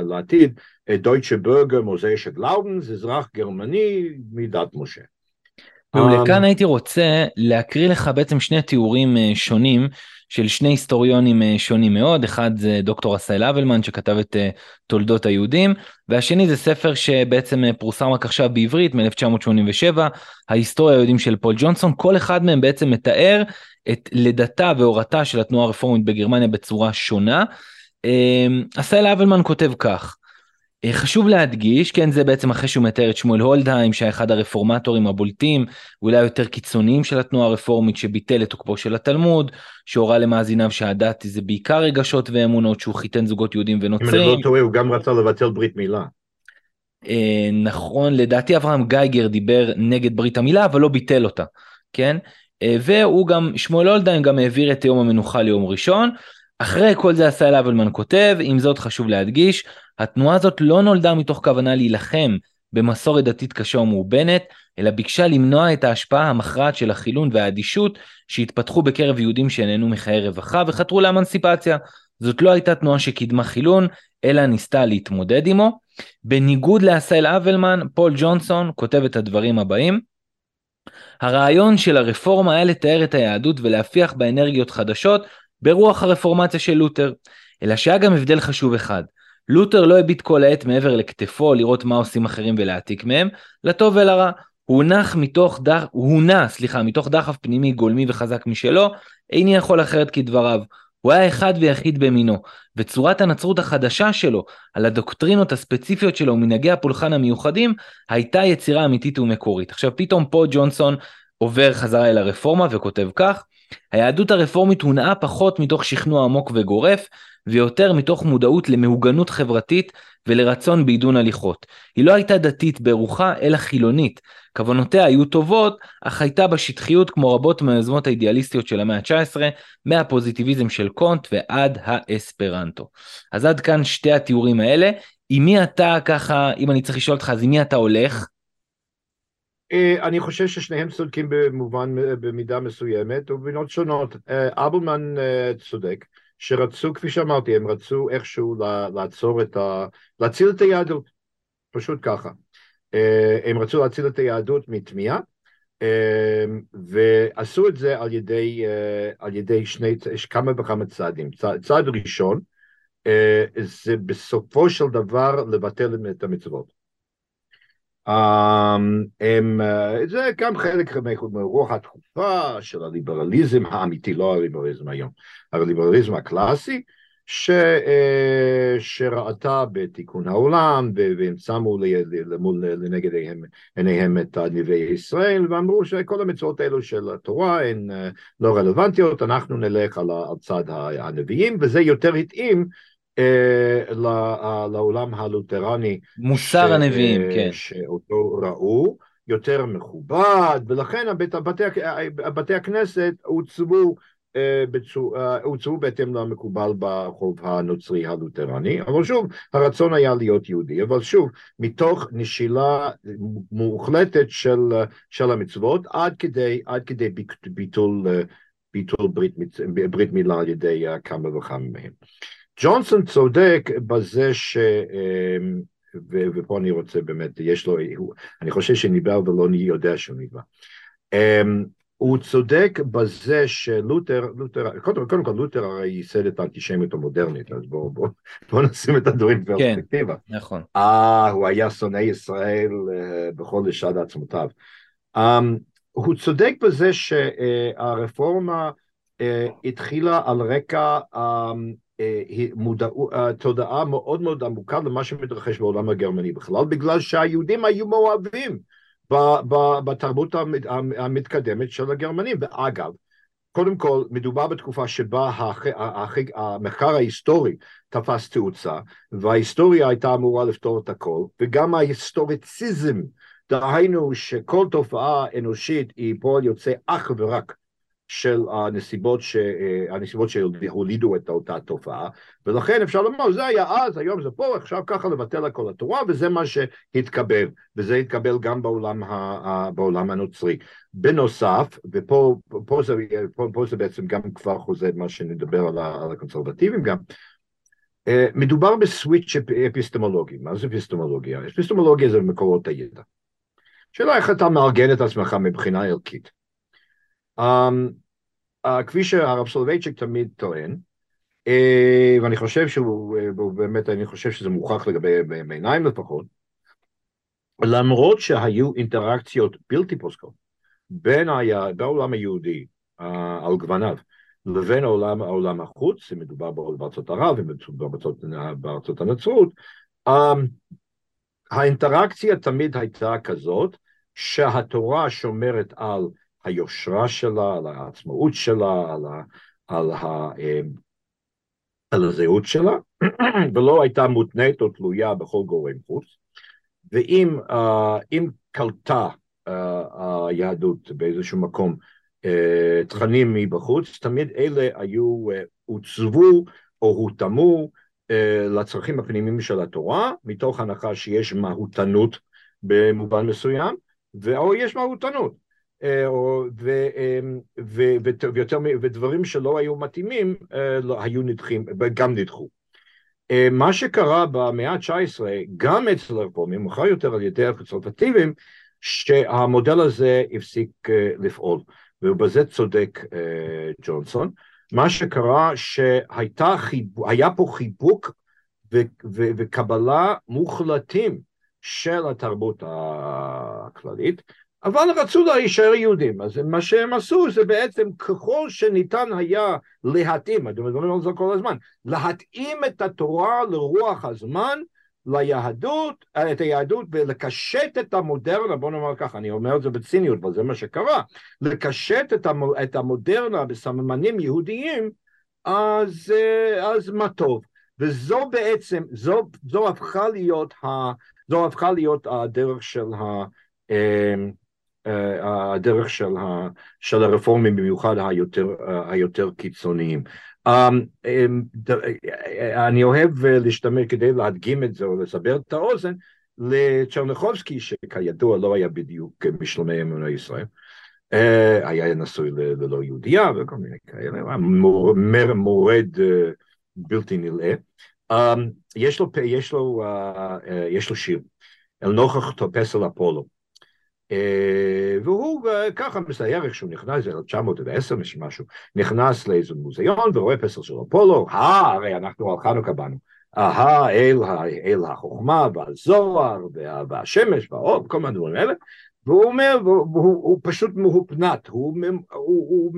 לעתיד Deutsche Bürger mosaische Glaubens, אזרח גרמני מדת משה.
ולכאן הייתי רוצה להקריא לך בעצם שני תיאורים אה, שונים של שני היסטוריונים אה, שונים מאוד, אחד זה דוקטור עשאל אבלמן שכתב את אה, תולדות היהודים, והשני זה ספר שבעצם פורסם רק עכשיו בעברית מ-1987, ההיסטוריה היהודים של פול ג'ונסון, כל אחד מהם בעצם מתאר את לידתה והורתה של התנועה הרפורמית בגרמניה בצורה שונה. עשאל אבלמן כותב כך, חשוב להדגיש, כן, זה בעצם אחרי שהוא מתאר את שמואל הולדהיים, שהיה אחד הרפורמטורים הבולטים, ואולי יותר קיצוניים של התנועה הרפורמית, שביטל את תוקפו של התלמוד, שהורה למאזיניו שהדת זה בעיקר רגשות ואמונות, שהוא חיתן זוגות יהודים ונוצרים. אם
אני לא טועה, הוא גם רצה לבטל ברית מילה.
אה, נכון, לדעתי אברהם גייגר דיבר נגד ברית המילה, אבל לא ביטל אותה, כן? אה, והוא גם, שמואל הולדהיים גם העביר את יום המנוחה ליום ראשון. אחרי כל זה עשה אליו אלמן כותב, עם זאת חשוב להדגיש, התנועה הזאת לא נולדה מתוך כוונה להילחם במסורת דתית קשה ומאובנת, אלא ביקשה למנוע את ההשפעה המכרעת של החילון והאדישות שהתפתחו בקרב יהודים שנהנו מחיי רווחה וחתרו לאמנסיפציה. זאת לא הייתה תנועה שקידמה חילון, אלא ניסתה להתמודד עמו. בניגוד לעשהאל אבלמן, פול ג'ונסון כותב את הדברים הבאים: הרעיון של הרפורמה היה לתאר את היהדות ולהפיח באנרגיות חדשות ברוח הרפורמציה של לותר. אלא שהיה גם הבדל חשוב אחד, לותר לא הביט כל העת מעבר לכתפו לראות מה עושים אחרים ולהעתיק מהם, לטוב ולרע. הוא הונח מתוך דח... הוא הונע, סליחה, מתוך דחף פנימי גולמי וחזק משלו, איני יכול אחרת כדבריו. הוא היה אחד ויחיד במינו, וצורת הנצרות החדשה שלו, על הדוקטרינות הספציפיות שלו ומנהגי הפולחן המיוחדים, הייתה יצירה אמיתית ומקורית. עכשיו פתאום פה ג'ונסון עובר חזרה אל הרפורמה וכותב כך, היהדות הרפורמית הונעה פחות מתוך שכנוע עמוק וגורף, ויותר מתוך מודעות למהוגנות חברתית ולרצון בעידון הליכות. היא לא הייתה דתית ברוחה, אלא חילונית. כוונותיה היו טובות, אך הייתה בה שטחיות כמו רבות מהיוזמות האידיאליסטיות של המאה ה-19, מהפוזיטיביזם של קונט ועד האספרנטו. אז עד כאן שתי התיאורים האלה. עם מי אתה ככה, אם אני צריך לשאול אותך, אז עם מי אתה הולך?
אה, אני חושב ששניהם צודקים במובן, במידה מסוימת, ובמינות שונות. אה, אבלמן אה, צודק. שרצו, כפי שאמרתי, הם רצו איכשהו לעצור את ה... להציל את היהדות, פשוט ככה. אה, הם רצו להציל את היהדות מטמיעה, אה, ועשו את זה על ידי, אה, על ידי שני, כמה וכמה צעדים. צעד, צעד ראשון, זה בסופו של דבר לבטל את המצוות. אמ, הם, אה, זה גם חלק מרוח התקופה של הליברליזם האמיתי, לא הליברליזם היום, הליברליזם הקלאסי, ש, אה, שראתה בתיקון העולם, והם שמו למול לנגד עיניהם, את נביאי ישראל, ואמרו שכל המצוות האלו של התורה הן אה, לא רלוונטיות, אנחנו נלך על הצד הנביאים, וזה יותר התאים לעולם הלותרני.
מוסר הנביאים, אה, כן.
שאותו ראו, יותר מכובד, ולכן הבית, בתי, בתי הכנסת עוצבו אה, הוצאו בהתאם למקובל בחוב הנוצרי הלותרני, אבל שוב, הרצון היה להיות יהודי, אבל שוב, מתוך נשילה מוחלטת של, של המצוות, עד כדי, עד כדי ביטול, ביטול ברית, ברית מילה על ידי כמה וכמה מהם. ג'ונסון צודק בזה ש... אמ, ו, ופה אני רוצה באמת, יש לו, אני חושב שניבא ולא יודע שהוא ניבא. אמ, הוא צודק בזה שלותר, לותר, קודם, קודם כל לותר הרי ייסד את האנטישמיות המודרנית, אז בואו בוא, בוא נשים את הדברים בפרספקטיבה.
כן, נכון.
אה, הוא היה שונא ישראל uh, בכל לשד עצמותיו. Um, הוא צודק בזה שהרפורמה uh, התחילה על רקע אה, אה, תודעה מאוד מאוד עמוקה למה שמתרחש בעולם הגרמני בכלל, בגלל שהיהודים היו מאוהבים בתרבות המתקדמת של הגרמנים. ואגב, קודם כל, מדובר בתקופה שבה המחקר ההיסטורי תפס תאוצה, וההיסטוריה הייתה אמורה לפתור את הכל, וגם ההיסטוריציזם, דהיינו שכל תופעה אנושית היא פועל יוצא אך ורק של הנסיבות, ש... אה, הנסיבות שהולידו את אותה תופעה, ולכן אפשר לומר, זה היה אז, היום זה פה, עכשיו ככה לבטל הכל התורה, וזה מה שהתקבל, וזה התקבל גם בעולם, ה... בעולם הנוצרי. בנוסף, ופה פה זה, פה, פה זה בעצם גם כבר חוזה מה שנדבר על, ה... על הקונסרבטיבים גם, אה, מדובר בסוויץ' אפיסטמולוגי, מה זה אפיסטמולוגיה? אפיסטמולוגיה זה מקורות הידע. שאלה איך אתה מארגן את עצמך מבחינה ערכית. Uh, כפי שהרב סולובייצ'יק תמיד טוען, uh, ואני חושב שהוא, uh, באמת, אני חושב שזה מוכח לגבי בעיניים לפחות, למרות שהיו אינטראקציות בלתי פוסקות בין היה, בעולם היהודי uh, על גווניו לבין העולם, העולם החוץ, אם מדובר בארצות ערב, אם מדובר בארצות, בארצות הנצרות, um, האינטראקציה תמיד הייתה כזאת שהתורה שומרת על היושרה שלה, על העצמאות שלה, על, ה, על, ה, אמ, על הזהות שלה, ולא הייתה מותנית או תלויה בכל גורם חוץ. ואם uh, קלטה uh, היהדות באיזשהו מקום uh, תכנים מבחוץ, תמיד אלה היו, uh, הוצבו או הותאמו לצרכים הפנימיים של התורה, מתוך הנחה שיש מהותנות במובן מסוים, או יש מהותנות. אה, אמ, ודברים שלא היו מתאימים אה, לא, היו נדחים, גם נדחו. אה, מה שקרה במאה ה-19, גם אצל הרפורמים, מאוחר יותר על ידי הקונסרבטיבים, שהמודל הזה הפסיק לפעול, ובזה צודק ג'ונסון. מה שקרה שהיה פה חיבוק וקבלה מוחלטים של התרבות הכללית, אבל רצו להישאר יהודים, אז מה שהם עשו זה בעצם ככל שניתן היה להתאים, אתם מדברים על זה כל הזמן, להתאים את התורה לרוח הזמן, ליהדות, את היהדות ולקשט את המודרנה, בוא נאמר ככה, אני אומר את זה בציניות, אבל זה מה שקרה, לקשט את המודרנה בסממנים יהודיים, אז, אז מה טוב. וזו בעצם, זו, זו הפכה להיות, ה, זו הפכה להיות הדרך של ה... אה, הדרך של, ה, של הרפורמים במיוחד היותר, היותר קיצוניים. אמ, אמ, אני אוהב להשתמש כדי להדגים את זה או לסבר את האוזן לצ'רניחובסקי שכידוע לא היה בדיוק משלומי אמוני ישראל אה, היה נשוי ללא יהודייה וכל מיני כאלה, מורד אה, בלתי נלאה. אמ, יש לו, יש לו, יש לו שיר, אל נוכח פסל אפולו. אה, והוא אה, ככה מסייר איך שהוא נכנס, זה 1910 משהו, נכנס לאיזה מוזיאון ורואה פסל של אפולו, אה, הרי אנחנו על חנוכה באנו, אה, אל, אל החוכמה והזוהר והשמש והאור, כל מיני דברים האלה, והוא אומר, הוא, הוא פשוט מהופנט, הוא, הוא, הוא,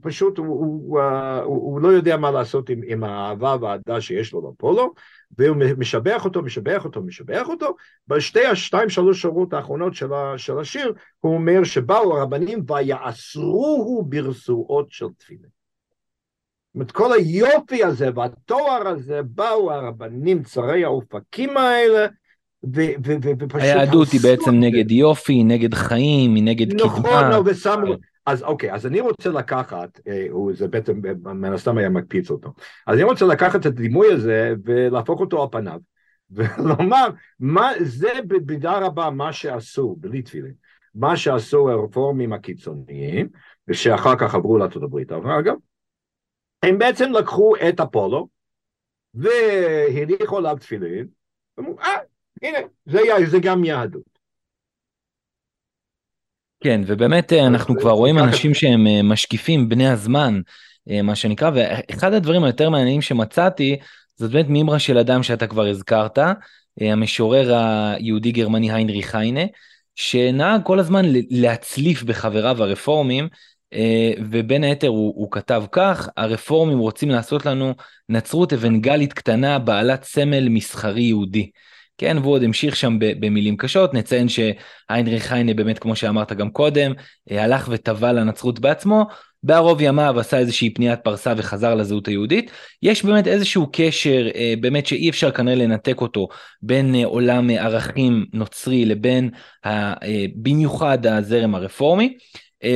פשוט הוא, הוא, הוא, הוא לא יודע מה לעשות עם, עם האהבה והאהדה שיש לו לפולו, והוא משבח אותו, משבח אותו, משבח אותו, בשתי השתיים שלוש שורות האחרונות של, ה, של השיר, הוא אומר שבאו הרבנים ויעשרוהו ברסועות של תפילה. זאת אומרת, כל היופי הזה והתואר הזה, באו הרבנים צרי האופקים האלה, ופשוט...
היהדות היא בעצם נגד יופי, נגד חיים, היא נגד
נכון,
קדמה.
נכון, ושמו... אז אוקיי, אז אני רוצה לקחת, אה, זה בעצם מן הסתם היה מקפיץ אותו, אז אני רוצה לקחת את הדימוי הזה ולהפוך אותו על פניו, ולומר, מה, זה במידה רבה מה שעשו, בלי תפילין, מה שעשו הרפורמים הקיצוניים, ושאחר כך עברו לארצות הברית, אגב, הם בעצם לקחו את אפולו, והניחו עליו תפילין, ואמרו, אה, הנה, זה, זה גם יהדות.
כן, ובאמת אה, אנחנו כבר רואים אנשים שהם אה, משקיפים בני הזמן, אה, מה שנקרא, ואחד הדברים היותר מעניינים שמצאתי, זאת באמת מימרה של אדם שאתה כבר הזכרת, המשורר היהודי-גרמני היינריך היינה, שנהג כל הזמן להצליף בחבריו הרפורמים, ובין היתר הוא, הוא כתב כך, הרפורמים רוצים לעשות לנו נצרות אבנגלית קטנה בעלת סמל מסחרי יהודי. כן, והוא עוד המשיך שם במילים קשות, נציין שהיינריך היינה באמת, כמו שאמרת גם קודם, אה, הלך וטבע לנצרות בעצמו, בערוב ימיו עשה איזושהי פניית פרסה וחזר לזהות היהודית. יש באמת איזשהו קשר, אה, באמת שאי אפשר כנראה לנתק אותו, בין אה, עולם ערכים נוצרי לבין במיוחד הזרם הרפורמי.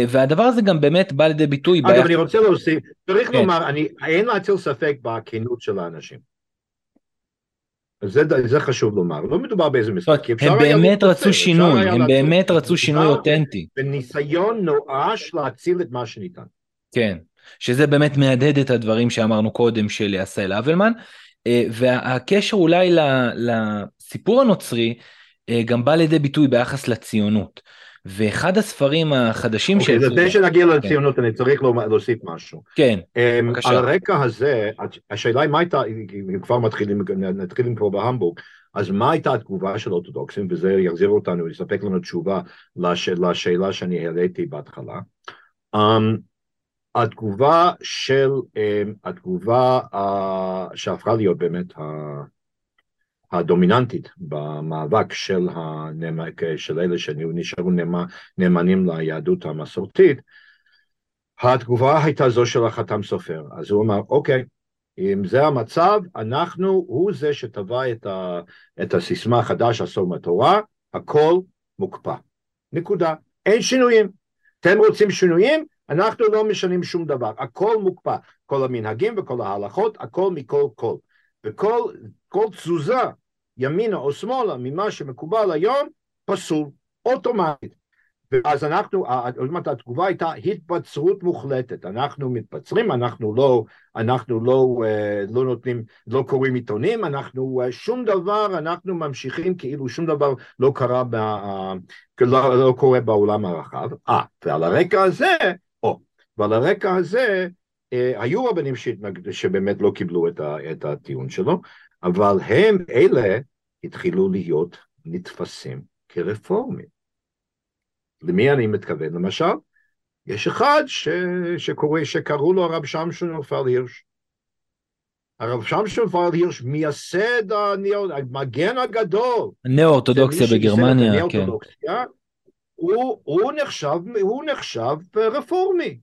והדבר הזה גם באמת בא לידי ביטוי.
אגב, אני רוצה להוסיף, צריך כן. לומר, אני, אין להטיל ספק בכנות של האנשים. זה, זה חשוב לומר, לא מדובר באיזה משחק,
הם באמת רצו שינוי, הם באמת רצו שינוי אותנטי.
בניסיון נואש להציל את מה שניתן.
כן, שזה באמת מהדהד את הדברים שאמרנו קודם של עשהאל אבלמן, אה, והקשר אולי לסיפור הנוצרי אה, גם בא לידי ביטוי ביחס לציונות. ואחד הספרים החדשים
אוקיי, שיצאו... לפני שנגיע לציונות כן. אני צריך להוסיף משהו.
כן,
um, בבקשה. על הרקע הזה, השאלה היא מה הייתה, אם כבר מתחילים, נתחיל פה בהמבורג, אז מה הייתה התגובה של אורתודוקסים, וזה יחזיר אותנו, יספק לנו תשובה לש, לשאלה שאני העליתי בהתחלה. Um, התגובה של, um, התגובה uh, שהפכה להיות באמת uh, הדומיננטית במאבק של, הנאמ... של אלה שנשארו נאמ... נאמנים ליהדות המסורתית, התגובה הייתה זו של החתם סופר. אז הוא אמר, אוקיי, אם זה המצב, אנחנו, הוא זה שטבע את, ה... את הסיסמה החדש, הסור מהתורה, הכל מוקפא. נקודה. אין שינויים. אתם רוצים שינויים? אנחנו לא משנים שום דבר. הכל מוקפא. כל המנהגים וכל ההלכות, הכל מכל כל. וכל כל תזוזה ימינה או שמאלה ממה שמקובל היום, פסול, אוטומטית. ואז אנחנו, עוד מעט התגובה הייתה התבצרות מוחלטת, אנחנו מתבצרים, אנחנו לא, אנחנו לא, אה, לא נותנים, לא קוראים עיתונים, אנחנו אה, שום דבר, אנחנו ממשיכים כאילו שום דבר לא קרה, ב, לא, לא קורה בעולם הרחב. אה, ועל הרקע הזה, או, ועל הרקע הזה, היו רבנים שהתנגד, שבאמת לא קיבלו את, ה, את הטיעון שלו, אבל הם, אלה, התחילו להיות נתפסים כרפורמים. למי אני מתכוון? למשל, יש אחד ש... שקורא, שקראו לו הרב שמשון רפאל הירש. הרב שמשון רפאל הירש מייסד המגן הגדול.
הנאו-אורתודוקסיה בגרמניה, כן.
הוא, הוא, נחשב, הוא נחשב רפורמי.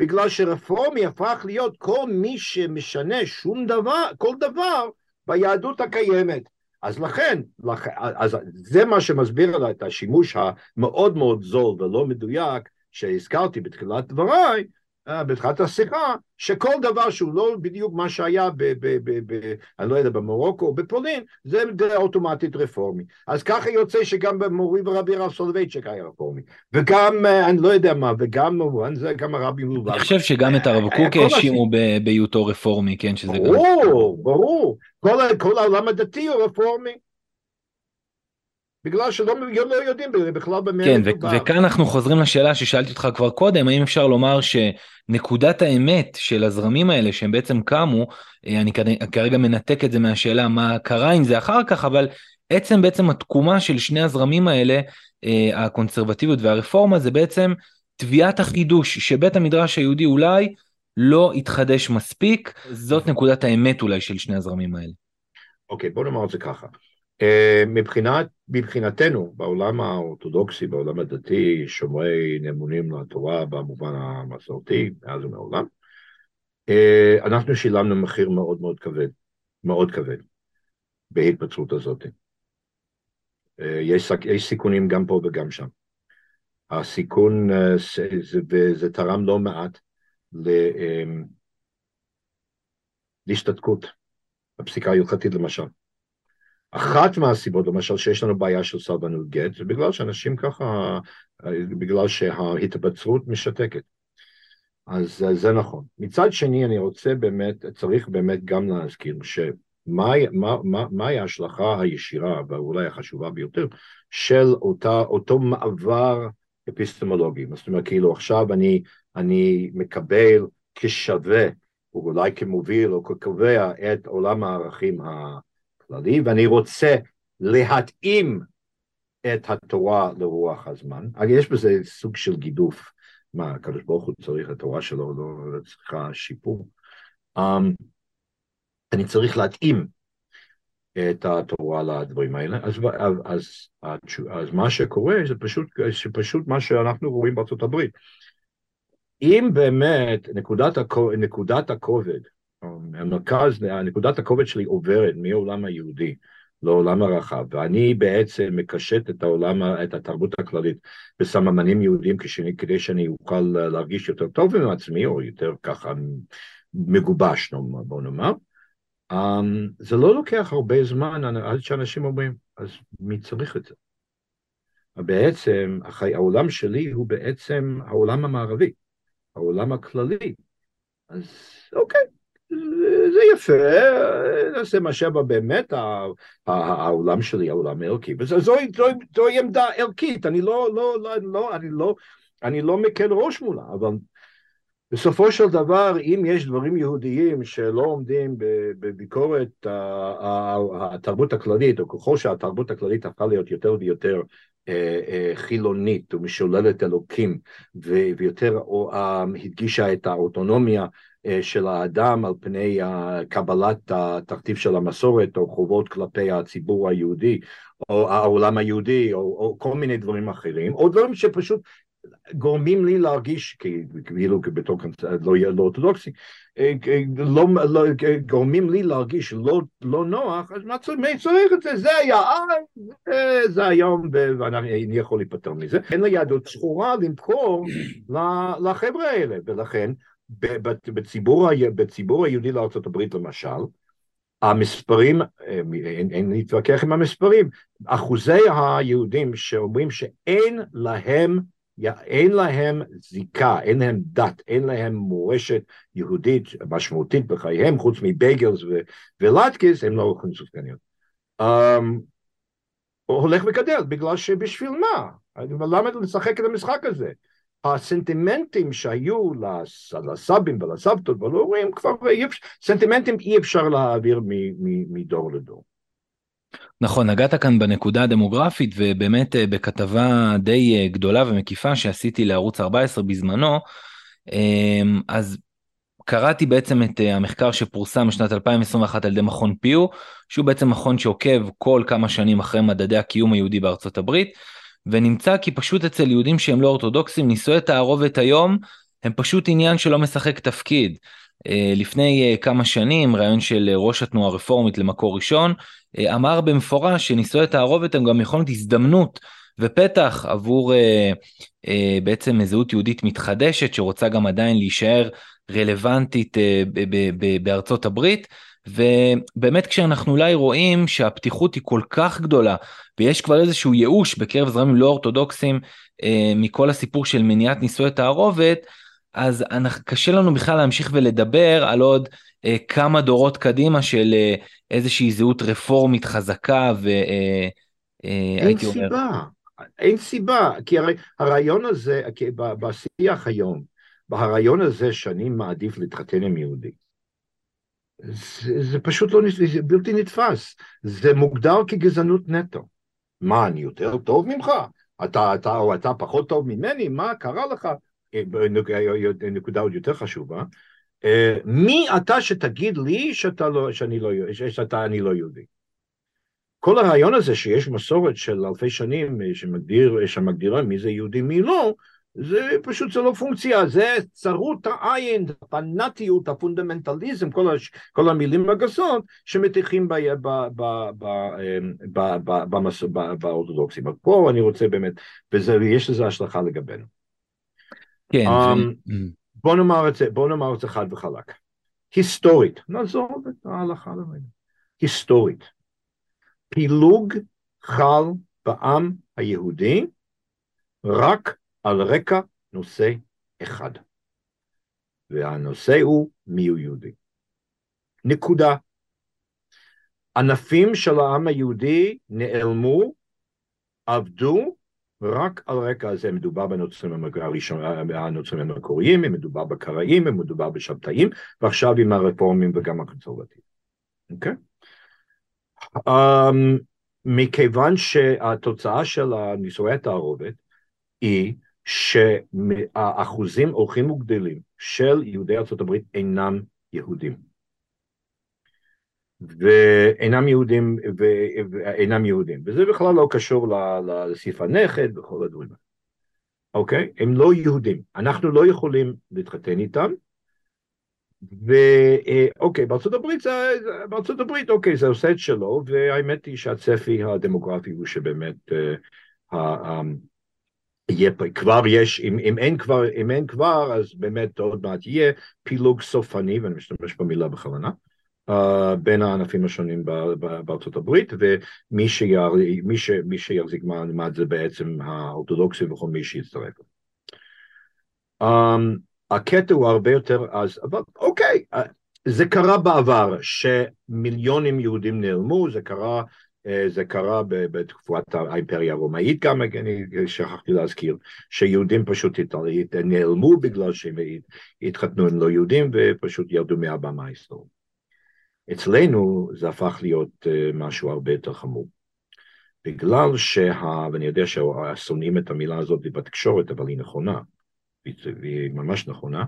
בגלל שרפורמי הפך להיות כל מי שמשנה שום דבר, כל דבר ביהדות הקיימת. אז לכן, לכ... אז זה מה שמסביר את השימוש המאוד מאוד זול ולא מדויק שהזכרתי בתחילת דבריי, בתחילת השיחה, שכל דבר שהוא לא בדיוק מה שהיה, ב, ב, ב, ב, אני לא יודע, במרוקו או בפולין, זה אוטומטית רפורמי. אז ככה יוצא שגם מורי ורבי רב סולובייצ'יק היה רפורמי. וגם, אה, אני לא יודע מה, וגם במובן זה גם הרבי מלובביץ'.
אני חושב שגם את הרב קוק האשימו בהיותו רפורמי, כן, שזה
ברור, גם... ברור, ברור. כל, כל העולם הדתי הוא רפורמי. בגלל שלא לא יודעים בכלל במה
כן, מדובר. וכאן אנחנו חוזרים לשאלה ששאלתי אותך כבר קודם, האם אפשר לומר שנקודת האמת של הזרמים האלה שהם בעצם קמו, אה, אני כרגע מנתק את זה מהשאלה מה קרה עם זה אחר כך, אבל עצם בעצם התקומה של שני הזרמים האלה, אה, הקונסרבטיביות והרפורמה, זה בעצם תביעת החידוש, שבית המדרש היהודי אולי לא התחדש מספיק, זאת נקודת האמת אולי של שני הזרמים האלה.
אוקיי, בוא נאמר את זה ככה. אה, מבחינת, מבחינתנו, בעולם האורתודוקסי, בעולם הדתי, שומרי נאמונים לתורה במובן המסורתי, מאז ומעולם, אה, אנחנו שילמנו מחיר מאוד מאוד כבד, מאוד כבד, בהתפצרות הזאת. אה, יש, יש סיכונים גם פה וגם שם. הסיכון, וזה תרם לא מעט להשתתקות, הפסיקה ההלכתית למשל. אחת מהסיבות, למשל, שיש לנו בעיה של סרבנות גט, זה בגלל שאנשים ככה, בגלל שההתבצרות משתקת. אז זה נכון. מצד שני, אני רוצה באמת, צריך באמת גם להזכיר שמהי מה, מה, מה ההשלכה הישירה, ואולי החשובה ביותר, של אותה, אותו מעבר אפיסטמולוגי. זאת אומרת, כאילו עכשיו אני, אני מקבל כשווה, או אולי כמוביל או כקובע את עולם הערכים ה... כללי, ואני רוצה להתאים את התורה לרוח הזמן. יש בזה סוג של גידוף. מה, הקדוש ברוך הוא צריך, התורה שלו לא, צריכה שיפור. Um, אני צריך להתאים את התורה לדברים האלה. אז, אז, אז, אז מה שקורה זה פשוט, שפשוט מה שאנחנו רואים בארצות הברית. אם באמת נקודת, הכובד, נקודת הכובד המרכז, נקודת הכובד שלי עוברת מהעולם היהודי לעולם הרחב, ואני בעצם מקשט את העולם, את התרבות הכללית בסממנים יהודיים כדי שאני אוכל להרגיש יותר טוב עם עצמי, או יותר ככה מגובש, בוא נאמר. אמ, זה לא לוקח הרבה זמן עד שאנשים אומרים, אז מי צריך את זה? בעצם העולם שלי הוא בעצם העולם המערבי, העולם הכללי. אז אוקיי, זה יפה, נעשה מה שבע באמת העולם שלי, העולם הערכי, וזוהי עמדה ערכית, אני לא, לא, לא, לא, אני לא, אני לא מקל ראש מולה, אבל בסופו של דבר, אם יש דברים יהודיים שלא עומדים בביקורת התרבות הכללית, או ככל שהתרבות הכללית הפכה להיות יותר ויותר אה, אה, חילונית ומשוללת אלוקים, ויותר הדגישה את האוטונומיה אה, של האדם על פני קבלת התכתיב של המסורת או חובות כלפי הציבור היהודי או העולם היהודי או, או כל מיני דברים אחרים או דברים שפשוט גורמים לי להרגיש כאילו בתור לא, לא אורתודוקסי אה, לא, לא, גורמים לי להרגיש לא, לא נוח אז מה צריך את זה? זה היה אז זה היום ואני יכול להיפטר מזה. אין ליהדות זכורה למכור לחבר'ה האלה ולכן בציבור, בציבור היהודי לארה"ב למשל, המספרים, אין, אין להתווכח עם המספרים, אחוזי היהודים שאומרים שאין להם, אין להם זיקה, אין להם דת, אין להם מורשת יהודית משמעותית בחייהם, חוץ מבייגלס ולטקיס, הם לא אוכלים סופגניות. Um, הולך וגדל, בגלל שבשביל מה? למה לשחק את המשחק הזה? הסנטימנטים שהיו לסבים ולסבתות ולהורים כבר סנטימנטים אי אפשר להעביר מדור לדור.
נכון, נגעת כאן בנקודה הדמוגרפית ובאמת אה, בכתבה די אה, גדולה ומקיפה שעשיתי לערוץ 14 בזמנו, אמ, אז קראתי בעצם את אה, המחקר שפורסם בשנת 2021 על ידי מכון פיו, שהוא בעצם מכון שעוקב כל כמה שנים אחרי מדדי הקיום היהודי בארצות הברית, ונמצא כי פשוט אצל יהודים שהם לא אורתודוקסים, נישואי תערובת היום הם פשוט עניין שלא משחק תפקיד. אה, לפני אה, כמה שנים, רעיון של ראש התנועה הרפורמית למקור ראשון, אמר במפורש שנישואי תערובת הם גם להיות הזדמנות ופתח עבור בעצם זהות יהודית מתחדשת שרוצה גם עדיין להישאר רלוונטית אה, בארצות הברית. ובאמת כשאנחנו אולי רואים שהפתיחות היא כל כך גדולה ויש כבר איזשהו ייאוש בקרב זרמים לא אורתודוקסים אה, מכל הסיפור של מניעת נישואי תערובת, אז אנחנו, קשה לנו בכלל להמשיך ולדבר על עוד אה, כמה דורות קדימה של אה, איזושהי זהות רפורמית חזקה והייתי
אה, אומר... אין סיבה, אין סיבה, כי הרי הרעיון הזה, בשיח היום, ברעיון הזה שאני מעדיף להתחתן עם יהודי. זה, זה פשוט לא, זה בלתי נתפס, זה מוגדר כגזענות נטו. מה, אני יותר טוב ממך? אתה, אתה, או אתה פחות טוב ממני? מה קרה לך? אה, נקודה עוד יותר חשובה, אה, מי אתה שתגיד לי שאתה לא, שאני לא, שאתה אני לא יהודי? כל הרעיון הזה שיש מסורת של אלפי שנים אה, שמגדיר, שמגדירה מי זה יהודי מי לא, זה פשוט, זה לא פונקציה, זה צרות העין, הפנאטיות, הפונדמנטליזם, כל, הש, כל המילים הגסות שמטיחים באורתודוקסים. אבל פה אני רוצה באמת, ויש לזה השלכה לגבינו.
כן. Um.
בוא נאמר את זה, בוא נאמר את זה חד וחלק. היסטורית, נעזוב את ההלכה לרגע. היסטורית. פילוג חל בעם היהודי רק על רקע נושא אחד, והנושא הוא מיהו יהודי. נקודה. ענפים של העם היהודי נעלמו, עבדו, רק על רקע הזה מדובר בנוצרים הנוצרים המקוריים, מדובר בקראים, מדובר בשבתאים, ועכשיו עם הרפורמים וגם הקונסרבטיבים. אוקיי? Okay? Um, מכיוון שהתוצאה של נישואי התערובת היא שהאחוזים הולכים וגדלים של יהודי ארה"ב אינם יהודים. ואינם יהודים, ואינם יהודים, וזה בכלל לא קשור לסעיף הנכד וכל הדברים האלה. אוקיי? הם לא יהודים, אנחנו לא יכולים להתחתן איתם, ואוקיי, בארצות הברית זה, בארצות הברית אוקיי, זה עושה את שלו, והאמת היא שהצפי הדמוגרפי הוא שבאמת uh, יהיה, כבר יש, אם, אם, אין כבר, אם אין כבר, אז באמת עוד מעט יהיה פילוג סופני, ואני משתמש במילה בכוונה, uh, בין הענפים השונים בארצות הברית, ומי שיר, מי ש, מי שיחזיק מעמד זה בעצם האורתודוקסים וכל מי שיצטרף. Um, הקטע הוא הרבה יותר אז, אבל אוקיי, uh, זה קרה בעבר, שמיליונים יהודים נעלמו, זה קרה זה קרה בתקופת האימפריה הרומאית גם, אני שכחתי להזכיר, שיהודים פשוט נעלמו בגלל שהם התחתנו עם לא יהודים ופשוט ירדו מהבמה ההיסטורית. אצלנו זה הפך להיות אה, משהו הרבה יותר חמור. בגלל שה... ואני יודע ששונאים את המילה הזאת בתקשורת, אבל היא נכונה, והיא ממש נכונה,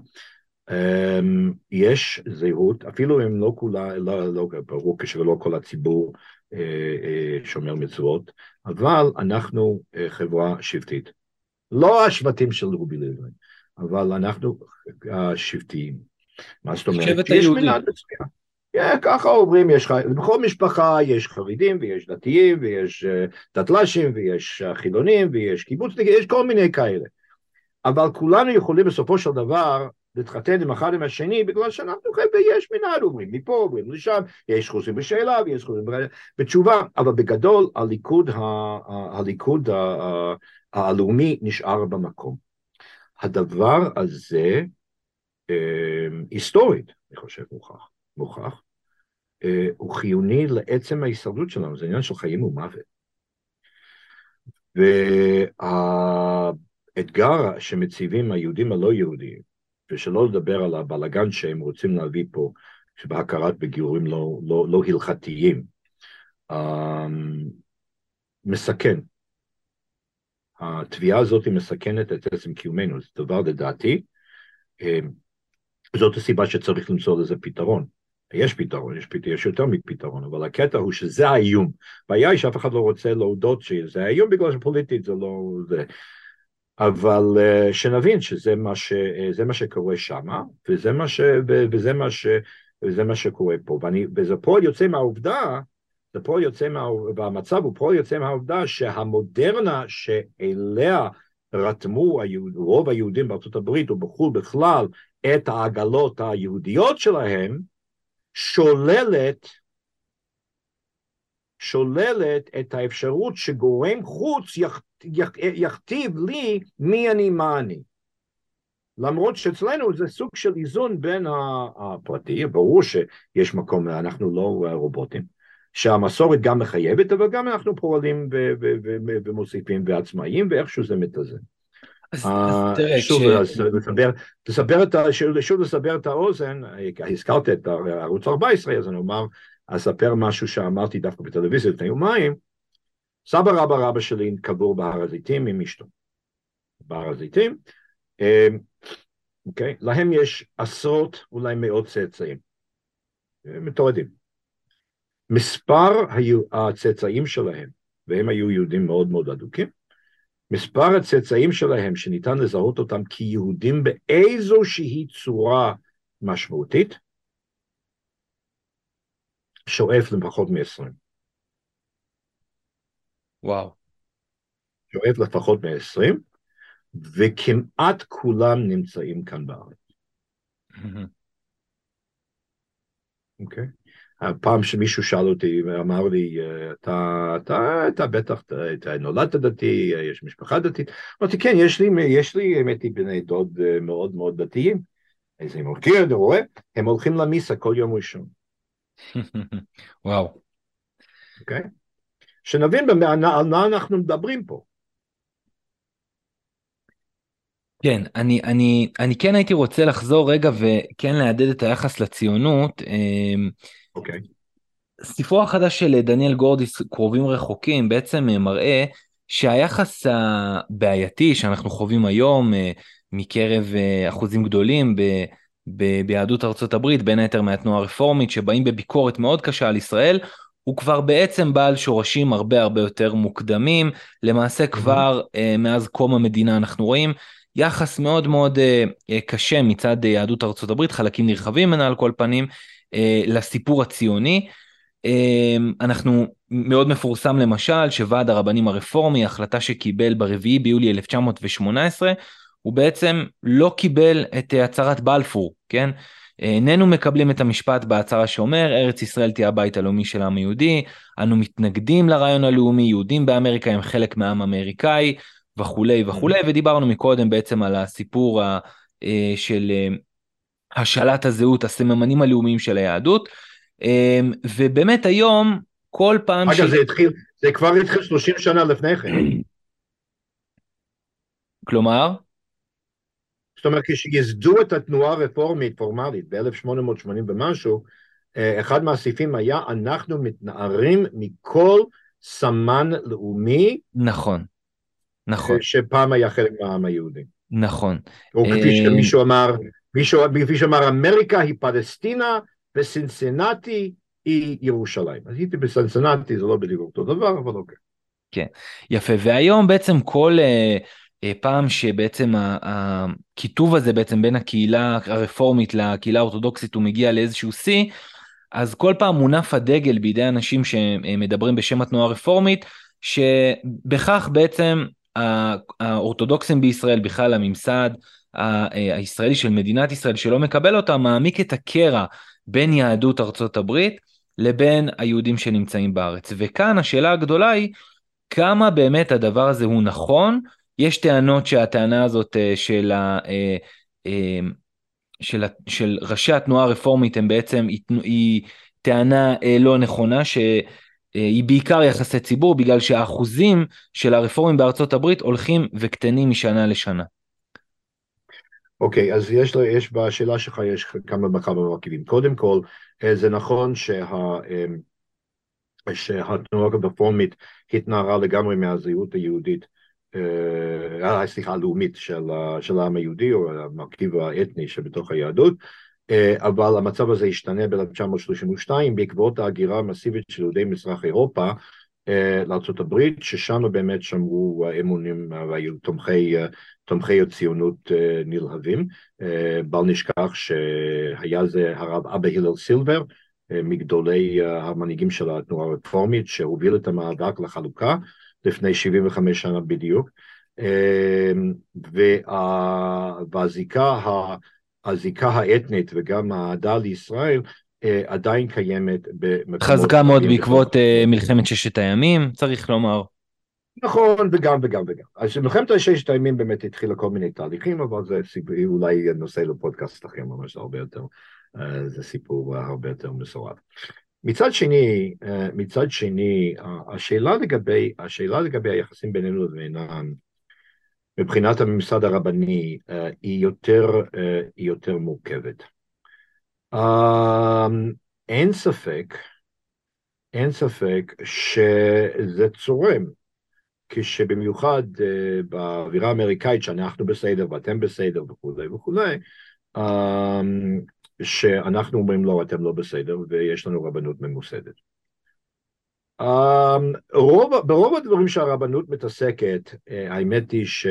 אמ, יש זהות, אפילו אם לא כולה, לא, לא, ברור כשלא כל הציבור אה, אה, שומר מצוות, אבל אנחנו אה, חברה שבטית. לא השבטים של רובי לוי, אבל אנחנו שבטיים. מה זאת אומרת?
שבט היהודי.
Yeah, ככה אומרים, יש, בכל משפחה יש חרדים ויש דתיים ויש דתל"שים ויש חילונים ויש קיבוצניקים, יש כל מיני כאלה. אבל כולנו יכולים בסופו של דבר להתחתן עם אחד עם השני בגלל שאנחנו חייבים, ויש מנהל, אומרים מפה, אומרים לשם, יש חוזרים בשאלה ויש חוזרים בתשובה, אבל בגדול הליכוד, הליכוד הלאומי נשאר במקום. הדבר הזה אמ, היסטורית, אני חושב, מוכח, מוכח, אה, הוא חיוני לעצם ההישרדות שלנו, זה עניין של חיים ומוות. האתגר שמציבים היהודים הלא יהודיים, ושלא לדבר על הבלגן שהם רוצים להביא פה, שבהכרת בגיורים לא, לא, לא הלכתיים, um, מסכן. התביעה הזאת מסכנת את עצם קיומנו, זה דבר לדעתי, um, זאת הסיבה שצריך למצוא לזה פתרון. יש פתרון, יש, יש יותר מפתרון, אבל הקטע הוא שזה האיום. הבעיה היא שאף אחד לא רוצה להודות שזה האיום בגלל שפוליטית זה לא... זה. אבל uh, שנבין שזה מה, ש, uh, מה שקורה שם, וזה מה, ש, וזה, מה ש, וזה מה שקורה פה. ואני, וזה פועל יוצא מהעובדה, זה פועל יוצא מה... והמצב הוא פועל יוצא מהעובדה שהמודרנה שאליה רתמו היהוד, רוב היהודים בארצות הברית ובחו"ל בכלל את העגלות היהודיות שלהם, שוללת שוללת את האפשרות שגורם חוץ יכ, יכתיב לי מי אני מה אני. למרות שאצלנו זה סוג של איזון בין הפרטי, ברור שיש מקום, אנחנו לא רובוטים, שהמסורת גם מחייבת, אבל גם אנחנו פועלים ומוסיפים ועצמאיים, ואיכשהו זה מתאזן. אז, אז תראה, שוב. לסבר, לסבר את, שוב לסבר את האוזן, הזכרת את ערוץ 14, אז אני אומר, אספר משהו שאמרתי דווקא בטלוויזיה לפני יומיים, סבא רבא רבא שלי קבור בהר הזיתים עם אשתו. בהר הזיתים, אוקיי? להם יש עשרות, אולי מאות צאצאים. מתועדים. מספר הצאצאים שלהם, והם היו יהודים מאוד מאוד אדוקים, מספר הצאצאים שלהם שניתן לזהות אותם כיהודים באיזושהי צורה משמעותית, שואף לפחות מ-20.
וואו.
שואף לפחות מ-20, וכמעט כולם נמצאים כאן בארץ. אוקיי? okay. פעם שמישהו שאל אותי ואמר לי, אתה, אתה, אתה בטח, אתה, אתה נולדת דתי, יש משפחה דתית? אמרתי, כן, יש לי, יש לי, האמת היא, בני דוד מאוד מאוד דתיים. אז אני מכיר, אני רואה, הם הולכים למיסה כל יום ראשון.
וואו.
אוקיי? Okay? שנבין במה, על מה אנחנו מדברים פה.
כן, אני, אני, אני כן הייתי רוצה לחזור רגע וכן להדד את היחס לציונות. אמ,
אוקיי. Okay.
ספרו החדש של דניאל גורדיס, קרובים רחוקים, בעצם מראה שהיחס הבעייתי שאנחנו חווים היום אה, מקרב אה, אחוזים גדולים ב, ב, ביהדות ארצות הברית, בין היתר מהתנועה הרפורמית, שבאים בביקורת מאוד קשה על ישראל, הוא כבר בעצם בעל שורשים הרבה הרבה יותר מוקדמים, למעשה כבר mm-hmm. מאז קום המדינה אנחנו רואים יחס מאוד מאוד קשה מצד יהדות ארצות הברית, חלקים נרחבים ממנה על כל פנים, לסיפור הציוני. אנחנו מאוד מפורסם למשל שוועד הרבנים הרפורמי, החלטה שקיבל ברביעי ביולי 1918, הוא בעצם לא קיבל את הצהרת בלפור, כן? איננו מקבלים את המשפט בהצהרה שאומר ארץ ישראל תהיה הבית הלאומי של העם היהודי, אנו מתנגדים לרעיון הלאומי, יהודים באמריקה הם חלק מהעם האמריקאי וכולי וכולי, ודיברנו מקודם בעצם על הסיפור אה, של אה, השאלת הזהות, הסממנים הלאומיים של היהדות, אה, ובאמת היום כל פעם...
אגב, ש... זה התחיל, זה כבר התחיל 30 שנה לפני כן.
כלומר?
זאת אומרת, כשייסדו את התנועה הרפורמית פורמלית ב-1880 ומשהו, אה, אחד מהסעיפים היה, אנחנו מתנערים מכל סמן לאומי.
נכון, נכון.
אה, שפעם היה חלק מהעם היהודי.
נכון.
או כפי אה, שמישהו אמר, מישהו, כפי שאמר, אמריקה היא פלסטינה וסינסינטי היא ירושלים. אז הייתי בסינסינטי, זה לא בדיוק אותו דבר, אבל אוקיי.
כן, יפה. והיום בעצם כל... Uh, פעם שבעצם הכיתוב הזה בעצם בין הקהילה הרפורמית לקהילה האורתודוקסית הוא מגיע לאיזשהו שיא, אז כל פעם מונף הדגל בידי אנשים שמדברים בשם התנועה הרפורמית, שבכך בעצם האורתודוקסים בישראל, בכלל הממסד הישראלי של מדינת ישראל שלא מקבל אותה, מעמיק את הקרע בין יהדות ארצות הברית לבין היהודים שנמצאים בארץ. וכאן השאלה הגדולה היא, כמה באמת הדבר הזה הוא נכון, יש טענות שהטענה הזאת אה, של, ה, אה, אה, של, של ראשי התנועה הרפורמית הם בעצם, היא, היא טענה לא נכונה, היא בעיקר יחסי ציבור בגלל שהאחוזים של הרפורמים בארצות הברית הולכים וקטנים משנה לשנה.
אוקיי, okay, אז יש, יש בשאלה שלך יש כמה וכמה מרכיבים. קודם כל, זה נכון שה, שהתנועה הרפורמית התנערה לגמרי מהזהות היהודית, סליחה, הלאומית של, של העם היהודי או המרכיב האתני שבתוך היהדות, אה, אבל המצב הזה השתנה ב-1932 בעקבות ההגירה המסיבית של יהודי מזרח אירופה אה, לארה"ב, ששם באמת שמרו אמונים והיו תומכי, תומכי הציונות נלהבים. בל נשכח שהיה זה הרב אבא הלל סילבר, מגדולי המנהיגים של התנועה הרפורמית, שהוביל את המאבק לחלוקה לפני 75 שנה בדיוק. והזיקה הזיקה האתנית וגם האהדה לישראל אה, עדיין קיימת במקומות...
חזקה מאוד בעקבות אה, מלחמת ששת הימים, צריך לומר.
נכון, וגם וגם וגם. אז מלחמת ששת הימים באמת התחילה כל מיני תהליכים, אבל זה סיפור, אולי נושא לפודקאסט אחר ממש הרבה יותר, אה, זה סיפור הרבה יותר מסורב. מצד שני, מצד שני, השאלה לגבי, השאלה לגבי היחסים בינינו לבינם, מבחינת הממסד הרבני אה, היא יותר, אה, היא יותר מורכבת. אין ספק, אין ספק שזה צורם, כשבמיוחד אה, באווירה האמריקאית שאנחנו בסדר ואתם בסדר וכולי וכולי, שאנחנו אומרים לא, אתם לא בסדר ויש לנו רבנות ממוסדת. Um, רוב, ברוב הדברים שהרבנות מתעסקת, אה, האמת היא שלא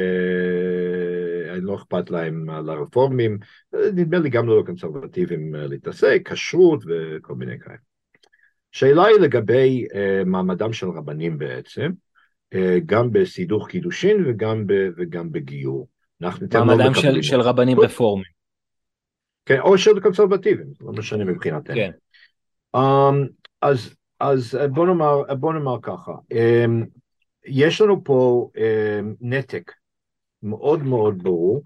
אכפת להם לרפורמים, נדמה לי גם לא לקונסרבטיבים אה, להתעסק, כשרות וכל מיני כאלה. שאלה היא לגבי uh, מעמדם של רבנים בעצם, uh, גם בסידוך קידושין וגם, ב, וגם בגיור.
מעמדם לא של, של רבנים רפורמים.
כן, או של קונסרבטיבים, לא משנה מבחינתנו. כן. Um, אז אז אה, בוא נאמר, אה, בוא נאמר ככה, אמ, יש לנו פה אמ, נתק מאוד מאוד ברור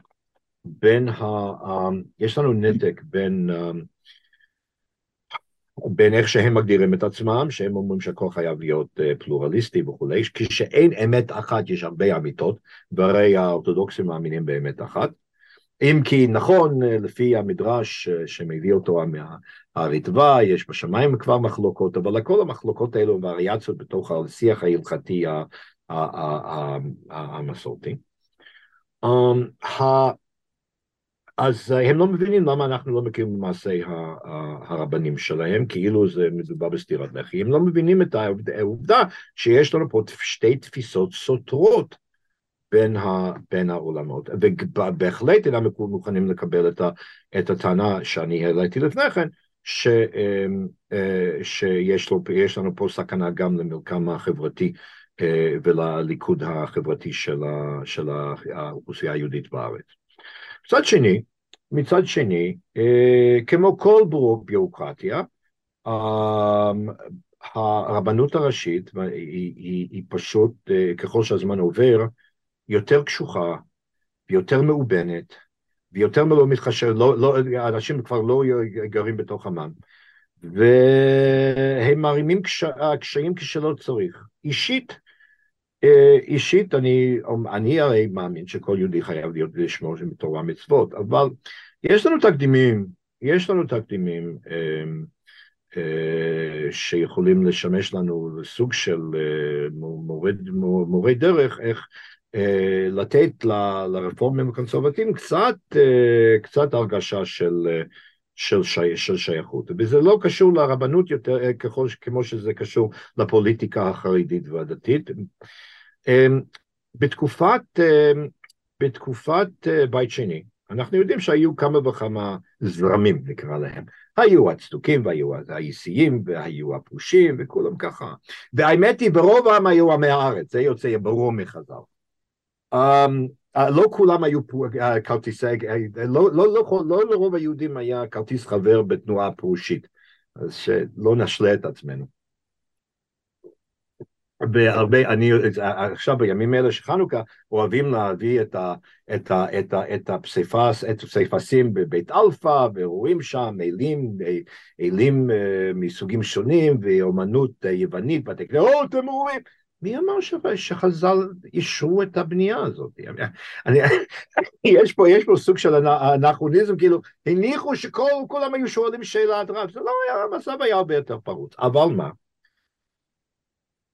בין ה... אמ, יש לנו נתק בין, בין איך שהם מגדירים את עצמם, שהם אומרים שהכל חייב להיות אה, פלורליסטי וכולי, כשאין אמת אחת יש הרבה אמיתות, והרי האורתודוקסים מאמינים באמת אחת. אם כי נכון, לפי המדרש שמביא אותו מהריטב"א, יש בשמיים כבר מחלוקות, אבל כל המחלוקות האלו והריאציות בתוך השיח ההלכתי המסורתי. Um, אז הם לא מבינים למה אנחנו לא מכירים במעשי הרבנים שלהם, כאילו זה מדובר בסתירת לחי. הם לא מבינים את העובדה שיש לנו פה שתי תפיסות סותרות בין, ה, בין העולמות, ובהחלט אינם מוכנים לקבל את, ה, את הטענה שאני העליתי לפני כן, ש, אמ, אה, שיש לו, לנו פה סכנה גם למרקם החברתי אה, ולליכוד החברתי של, ה, של האוכלוסייה היהודית בארץ. מצד שני, מצד שני, אה, כמו כל ביורוקרטיה, אמ, הרבנות הראשית היא, היא, היא פשוט, ככל שהזמן עובר, יותר קשוחה, ויותר מאובנת, ויותר לא מתחשב, לא, לא, אנשים כבר לא גרים בתוך עמם, והם מערימים קש, קשיים כשלא צריך. אישית, אה, אישית אני, אני הרי מאמין שכל יהודי חייב להיות לשמור של תורה מצוות, אבל יש לנו תקדימים, יש לנו תקדימים אה, אה, שיכולים לשמש לנו סוג של מורי, מורי דרך, איך אה, לתת לרפורמים הקונסרבטיביים קצת, אה, קצת הרגשה של, אה, של, שי, של שייכות. וזה לא קשור לרבנות יותר ככל, כמו שזה קשור לפוליטיקה החרדית והדתית. בתקופת, בתקופת בית שני, אנחנו יודעים שהיו כמה וכמה זרמים נקרא להם. היו הצדוקים והיו האיסיים והיו הפרושים וכולם ככה. והאמת היא ברוב העם היו עמי הארץ, זה יוצא ברור מחז"ל. Um, uh, לא כולם היו uh, כרטיסי, uh, לא, לא, לא, לא לרוב היהודים היה כרטיס חבר בתנועה פרושית, אז שלא נשלה את עצמנו. בהרבה, אני עכשיו בימים אלה של חנוכה אוהבים להביא את, ה, את, ה, את, ה, את הפסיפס, את הפסיפסים בבית אלפא ורואים שם אלים, אלים מסוגים שונים ואומנות יוונית ואתה ואתה או אתם רואים מי אמר שחז"ל אישרו את הבנייה הזאת? אני, יש, פה, יש פה סוג של אנכרוניזם, כאילו הניחו שכולם היו שואלים שאלת רב, זה לא היה, המצב היה הרבה יותר פרוץ, אבל מה?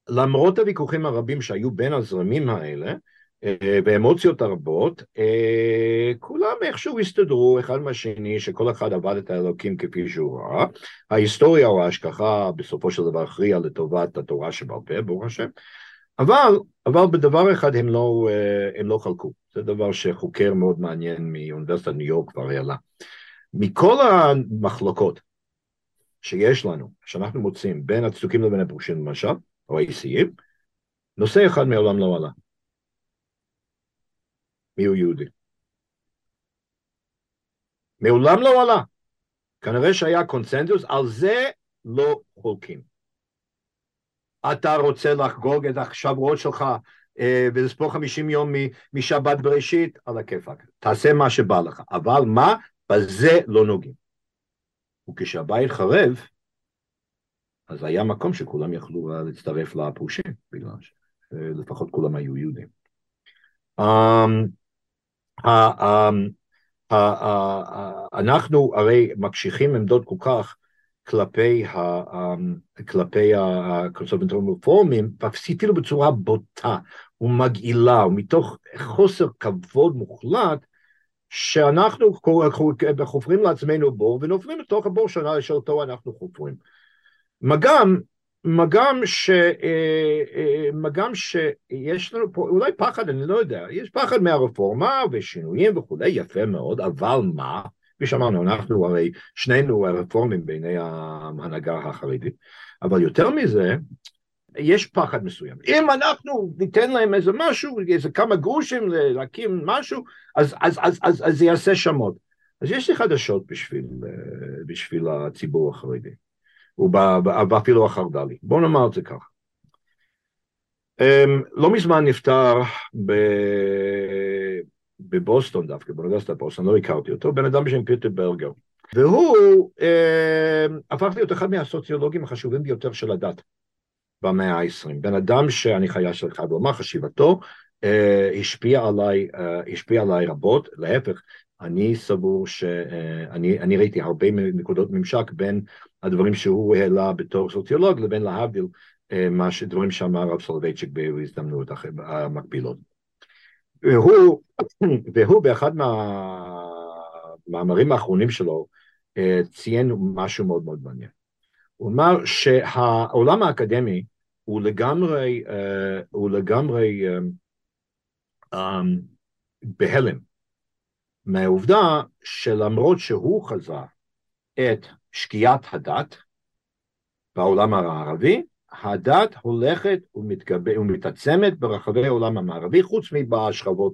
למרות הוויכוחים הרבים שהיו בין הזרמים האלה, אה, ואמוציות הרבות, אה, כולם איכשהו הסתדרו אחד מהשני, שכל אחד עבד את האלוקים כפי שהוא ראה. ההיסטוריה או ההשכחה בסופו של דבר הכריעה לטובת התורה שבעל פה, ברוך השם. אבל, אבל בדבר אחד הם לא, אה, הם לא חלקו. זה דבר שחוקר מאוד מעניין מאוניברסיטת ניו יורק כבר העלה. מכל המחלוקות שיש לנו, שאנחנו מוצאים בין הצדוקים לבין הפרושים למשל, או האיסיים, נושא אחד מעולם לא עלה. מיהו יהודי. מעולם לא עלה. כנראה שהיה קונצנזוס, על זה לא חולקים. אתה רוצה לחגוג את השבועות שלך אה, ולספור חמישים יום משבת בראשית, על הכיפאק. תעשה מה שבא לך. אבל מה? בזה לא נוגעים. וכשהבית חרב, אז היה מקום שכולם יכלו להצטרף לפרושים, בגלל שלפחות כולם היו יהודים. Um, אנחנו הרי מקשיחים עמדות כל כך כלפי, כלפי הקונסרבנטורים הרפורמים, אפילו בצורה בוטה ומגעילה, ומתוך חוסר כבוד מוחלט, שאנחנו חופרים לעצמנו בור ונופלים לתוך הבור שאותו אנחנו חופרים. מה גם, מה גם, ש, אה, אה, מה גם שיש לנו פה אולי פחד, אני לא יודע, יש פחד מהרפורמה ושינויים וכולי, יפה מאוד, אבל מה? כפי שאמרנו, אנחנו הרי שנינו רפורמים בעיני ההנהגה החרדית, אבל יותר מזה, יש פחד מסוים. אם אנחנו ניתן להם איזה משהו, איזה כמה גרושים להקים משהו, אז, אז, אז, אז, אז זה יעשה שמות. אז יש לי חדשות בשביל, בשביל הציבור החרדי. ואפילו החרד"לי. בואו נאמר את זה ככה. אמ, לא מזמן נפטר ב... בבוסטון דווקא, באוניברסיטת בוסטון, לא הכרתי אותו, בן אדם בשם פיטר ברגר. והוא אה, הפך להיות אחד מהסוציולוגים החשובים ביותר של הדת במאה ה-20. בן אדם שאני חייב חייב לומר, חשיבתו אה, השפיע עליי, אה, השפיע עליי רבות, להפך, אני סבור שאני אה, ראיתי הרבה נקודות ממשק בין הדברים שהוא העלה בתור סוציולוג לבין להבדיל אה, דברים שאמר הרב סולובייצ'יק בהזדמנות המקבילות. והוא, והוא באחד מהמאמרים האחרונים שלו אה, ציין משהו מאוד מאוד מעניין. הוא אמר שהעולם האקדמי הוא לגמרי, הוא לגמרי בהלם מהעובדה שלמרות שהוא חזה את שקיעת הדת בעולם הערבי, הדת הולכת ומתגבר, ומתעצמת ברחבי העולם המערבי, חוץ מבשכבות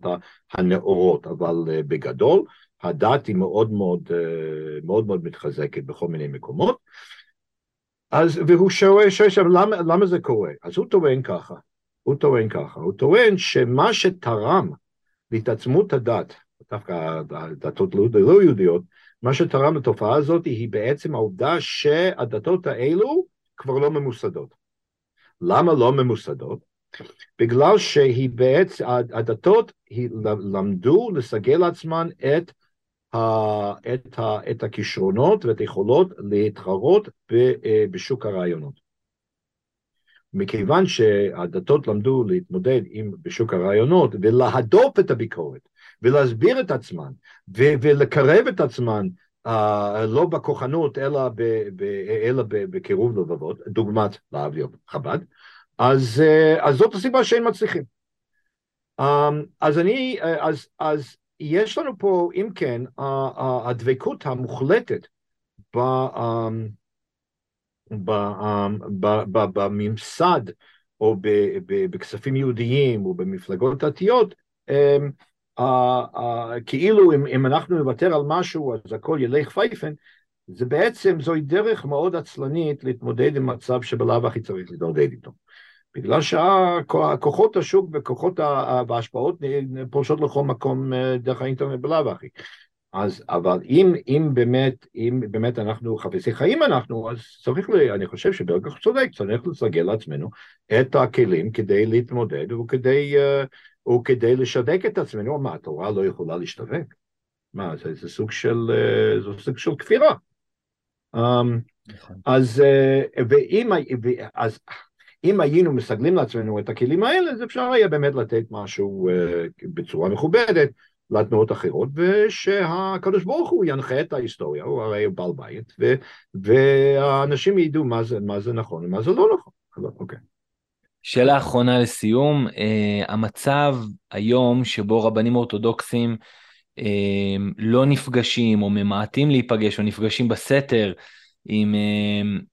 הנאורות, אבל אה, בגדול הדת היא מאוד מאוד, אה, מאוד, מאוד מתחזקת בכל מיני מקומות. אז, והוא שואל, שואל שם, למה, למה זה קורה? אז הוא טוען ככה, הוא טוען ככה, הוא טוען שמה שתרם להתעצמות הדת דווקא הדתות לא, לא יהודיות, מה שתרם לתופעה הזאת היא בעצם העובדה שהדתות האלו כבר לא ממוסדות. למה לא ממוסדות? בגלל שהיא בעצם, הדתות למדו לסגל לעצמן את, ה, את, ה, את הכישרונות ואת היכולות להתחרות אה, בשוק הרעיונות. מכיוון שהדתות למדו להתמודד עם בשוק הרעיונות ולהדוף את הביקורת ולהסביר את עצמן ו- ולקרב את עצמן לא בכוחנות אלא, ב- ב- אלא ב- בקירוב לבבות, דוגמת להבדיל חב"ד, אז, uh, אז זאת הסיבה שהם מצליחים. Um, אז אני, אז, אז יש לנו פה, אם כן, הדבקות המוחלטת ב... Um, בממסד או בכספים יהודיים או במפלגות דתיות, כאילו אם, אם אנחנו נוותר על משהו אז הכל ילך פייפן, זה בעצם זוהי דרך מאוד עצלנית להתמודד עם מצב שבלאו הכי צריך להתמודד איתו. בגלל שהכוחות השוק וכוחות וההשפעות פולשות לכל מקום דרך האינטרנט בלאו הכי. אז, אבל אם, אם באמת, אם באמת אנחנו חפצי חיים אנחנו, אז צריך, ל, אני חושב שברגע צודק, צריך לסגל לעצמנו את הכלים כדי להתמודד וכדי, uh, וכדי לשווק את עצמנו, מה, התורה לא יכולה להשתווק? מה, זה, זה סוג של, uh, זה סוג של כפירה. Um, אז, uh, ואם, אז אם היינו מסגלים לעצמנו את הכלים האלה, אז אפשר היה באמת לתת משהו uh, בצורה מכובדת. לתנועות אחרות, ושהקדוש ברוך הוא ינחה את ההיסטוריה, הוא הרי בעל בית, ו, והאנשים ידעו מה זה, מה זה נכון ומה זה לא נכון. אוקיי.
שאלה אחרונה לסיום, uh, המצב היום שבו רבנים אורתודוקסים uh, לא נפגשים או ממעטים להיפגש או נפגשים בסתר עם uh,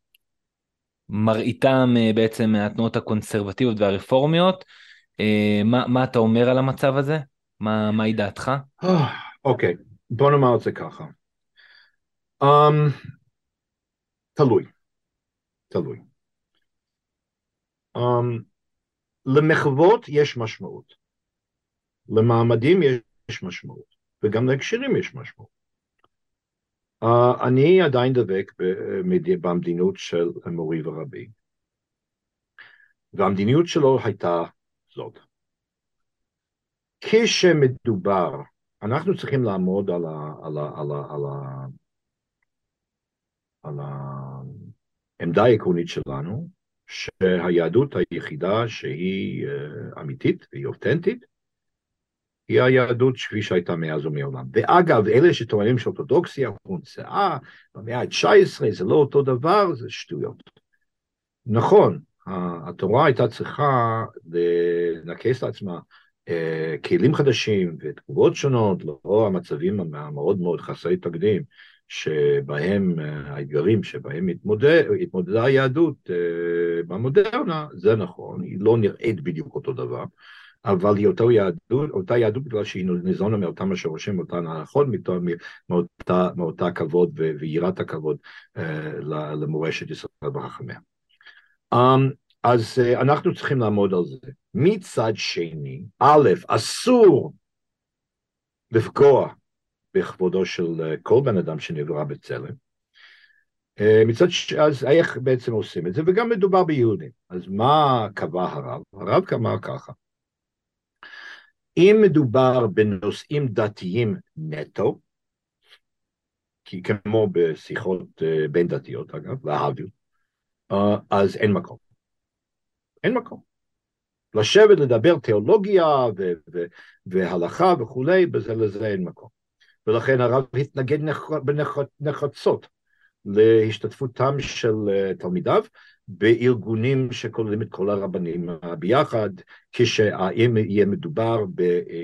מראיתם uh, בעצם מהתנועות הקונסרבטיביות והרפורמיות, uh, מה, מה אתה אומר על המצב הזה? מה, מהי דעתך?
אוקיי, okay. בוא נאמר את זה ככה. Um, תלוי, תלוי. Um, למחוות יש משמעות, למעמדים יש משמעות, וגם להקשרים יש משמעות. Uh, אני עדיין דבק במדיניות של מורי ורבי, והמדיניות שלו הייתה זאת. כשמדובר, אנחנו צריכים לעמוד על, ה, על, ה, על, ה, על, ה, על העמדה העקרונית שלנו, שהיהדות היחידה שהיא אה, אמיתית והיא אותנטית, היא היהדות כפי שהייתה מאז ומעולם. ואגב, אלה שטוענים שאורתודוקסיה הומצאה במאה ה-19, זה לא אותו דבר, זה שטויות. נכון, התורה הייתה צריכה לנקס לעצמה אה, כלים חדשים ותגובות שונות לאור המצבים המאוד מאוד חסרי תקדים שבהם אה, האתגרים שבהם התמודד, התמודדה היהדות אה, במודרנה, זה נכון, היא לא נראית בדיוק אותו דבר, אבל היא אותה יהדות, אותה יהדות בגלל שהיא ניזונה מאותם השורשים, מאותן ההנחות, מאותה, מאותה כבוד ויראת הכבוד למורשת ישראל וחכמיה. אמ, אז uh, אנחנו צריכים לעמוד על זה. מצד שני, א', אסור לפגוע בכבודו של uh, כל בן אדם שנברא בצלם. Uh, מצד ש... אז איך בעצם עושים את זה? וגם מדובר ביהודים. אז מה קבע הרב? הרב קבע ככה. אם מדובר בנושאים דתיים נטו, כי כמו בשיחות uh, בין דתיות אגב, להבדיל, אז אין מקום. אין מקום. לשבת לדבר תיאולוגיה ו- ו- והלכה וכולי, בזה לזה אין מקום. ולכן הרב התנגד בנחרצות להשתתפותם של uh, תלמידיו בארגונים שכוללים את כל הרבנים ביחד, כשאם יהיה מדובר,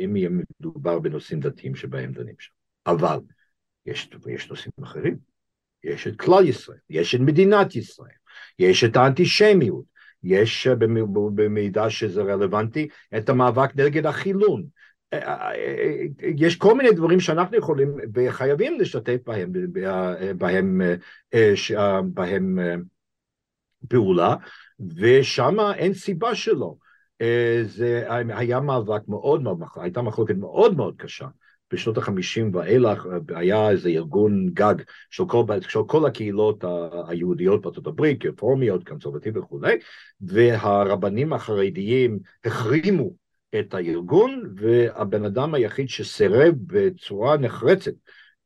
אם יהיה מדובר בנושאים דתיים שבהם דנים שם. אבל יש, יש נושאים אחרים, יש את כלל ישראל, יש את מדינת ישראל, יש את האנטישמיות, יש אה, במידע שזה רלוונטי את המאבק נגד החילון. אה, אה, יש כל מיני דברים שאנחנו יכולים וחייבים להשתתף בהם, בהם, בהם פעולה, ושם אין סיבה שלא. זה היה מאבק מאוד מאוד, הייתה מחלוקת מאוד מאוד קשה בשנות החמישים ואילך היה איזה ארגון גג של כל, של כל הקהילות היהודיות בארצות הברית, רפורמיות, קונסרבטיביות וכולי, והרבנים החרדיים החרימו את הארגון, והבן אדם היחיד שסירב בצורה נחרצת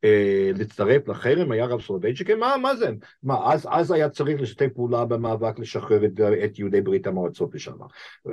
אה, להצטרף לחרם היה רב סולובייצ'יק, מה, מה זה? מה, אז, אז היה צריך לשתף פעולה במאבק לשחרר את, את יהודי ברית המועצות לשעבר,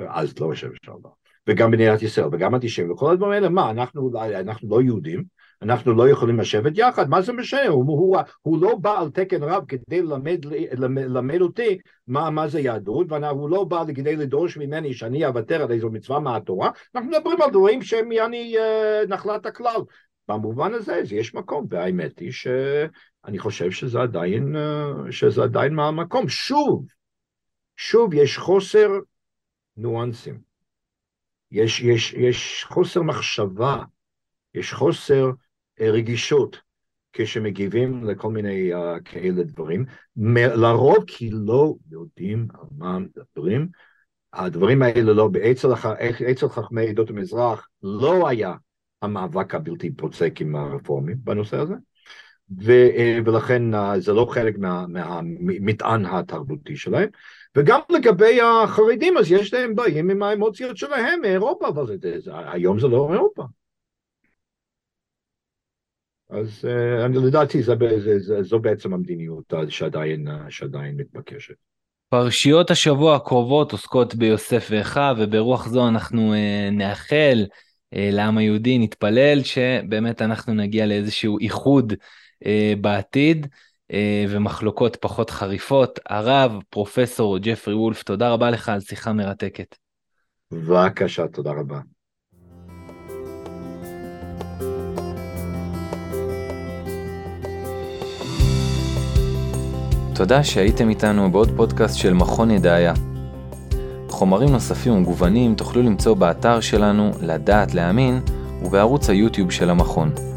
אז לא יושב לשעבר. וגם מדינת ישראל וגם אנטישמים וכל הדברים האלה, מה, אנחנו, אנחנו לא יהודים, אנחנו לא יכולים לשבת יחד, מה זה משנה? הוא, הוא, הוא לא בא על תקן רב כדי ללמד, ללמד אותי מה, מה זה יהדות, והוא לא בא כדי לדרוש ממני שאני אוותר על איזו מצווה מהתורה, אנחנו מדברים על דברים שהם יעני אה, נחלת הכלל. במובן הזה יש מקום, והאמת היא שאני חושב שזה עדיין, אה, שזה עדיין מהמקום. שוב, שוב יש חוסר ניואנסים. יש, יש, יש חוסר מחשבה, יש חוסר אה, רגישות כשמגיבים לכל מיני uh, כאלה דברים, לרוב כי לא יודעים על מה מדברים, הדברים האלה לא, אצל חכמי עדות המזרח לא היה המאבק הבלתי פוצק עם הרפורמים בנושא הזה, ו, ולכן זה לא חלק מה, מהמטען התרבותי שלהם. וגם לגבי החרדים, אז יש להם באים עם האמוציות שלהם מאירופה, אבל זה, זה, היום זה לא אירופה. אז אני לדעתי זה, זה, זה, זו בעצם המדיניות שעדיין, שעדיין מתבקשת.
פרשיות השבוע הקרובות עוסקות ביוסף ואחיו, וברוח זו אנחנו אה, נאחל אה, לעם היהודי, נתפלל שבאמת אנחנו נגיע לאיזשהו איחוד אה, בעתיד, אה, ומחלוקות פחות חריפות. הרב, פרופסור ג'פרי וולף, תודה רבה לך על שיחה מרתקת.
בבקשה, תודה רבה.
תודה שהייתם איתנו בעוד פודקאסט של מכון ידעיה. חומרים נוספים ומגוונים תוכלו למצוא באתר שלנו לדעת להאמין ובערוץ היוטיוב של המכון.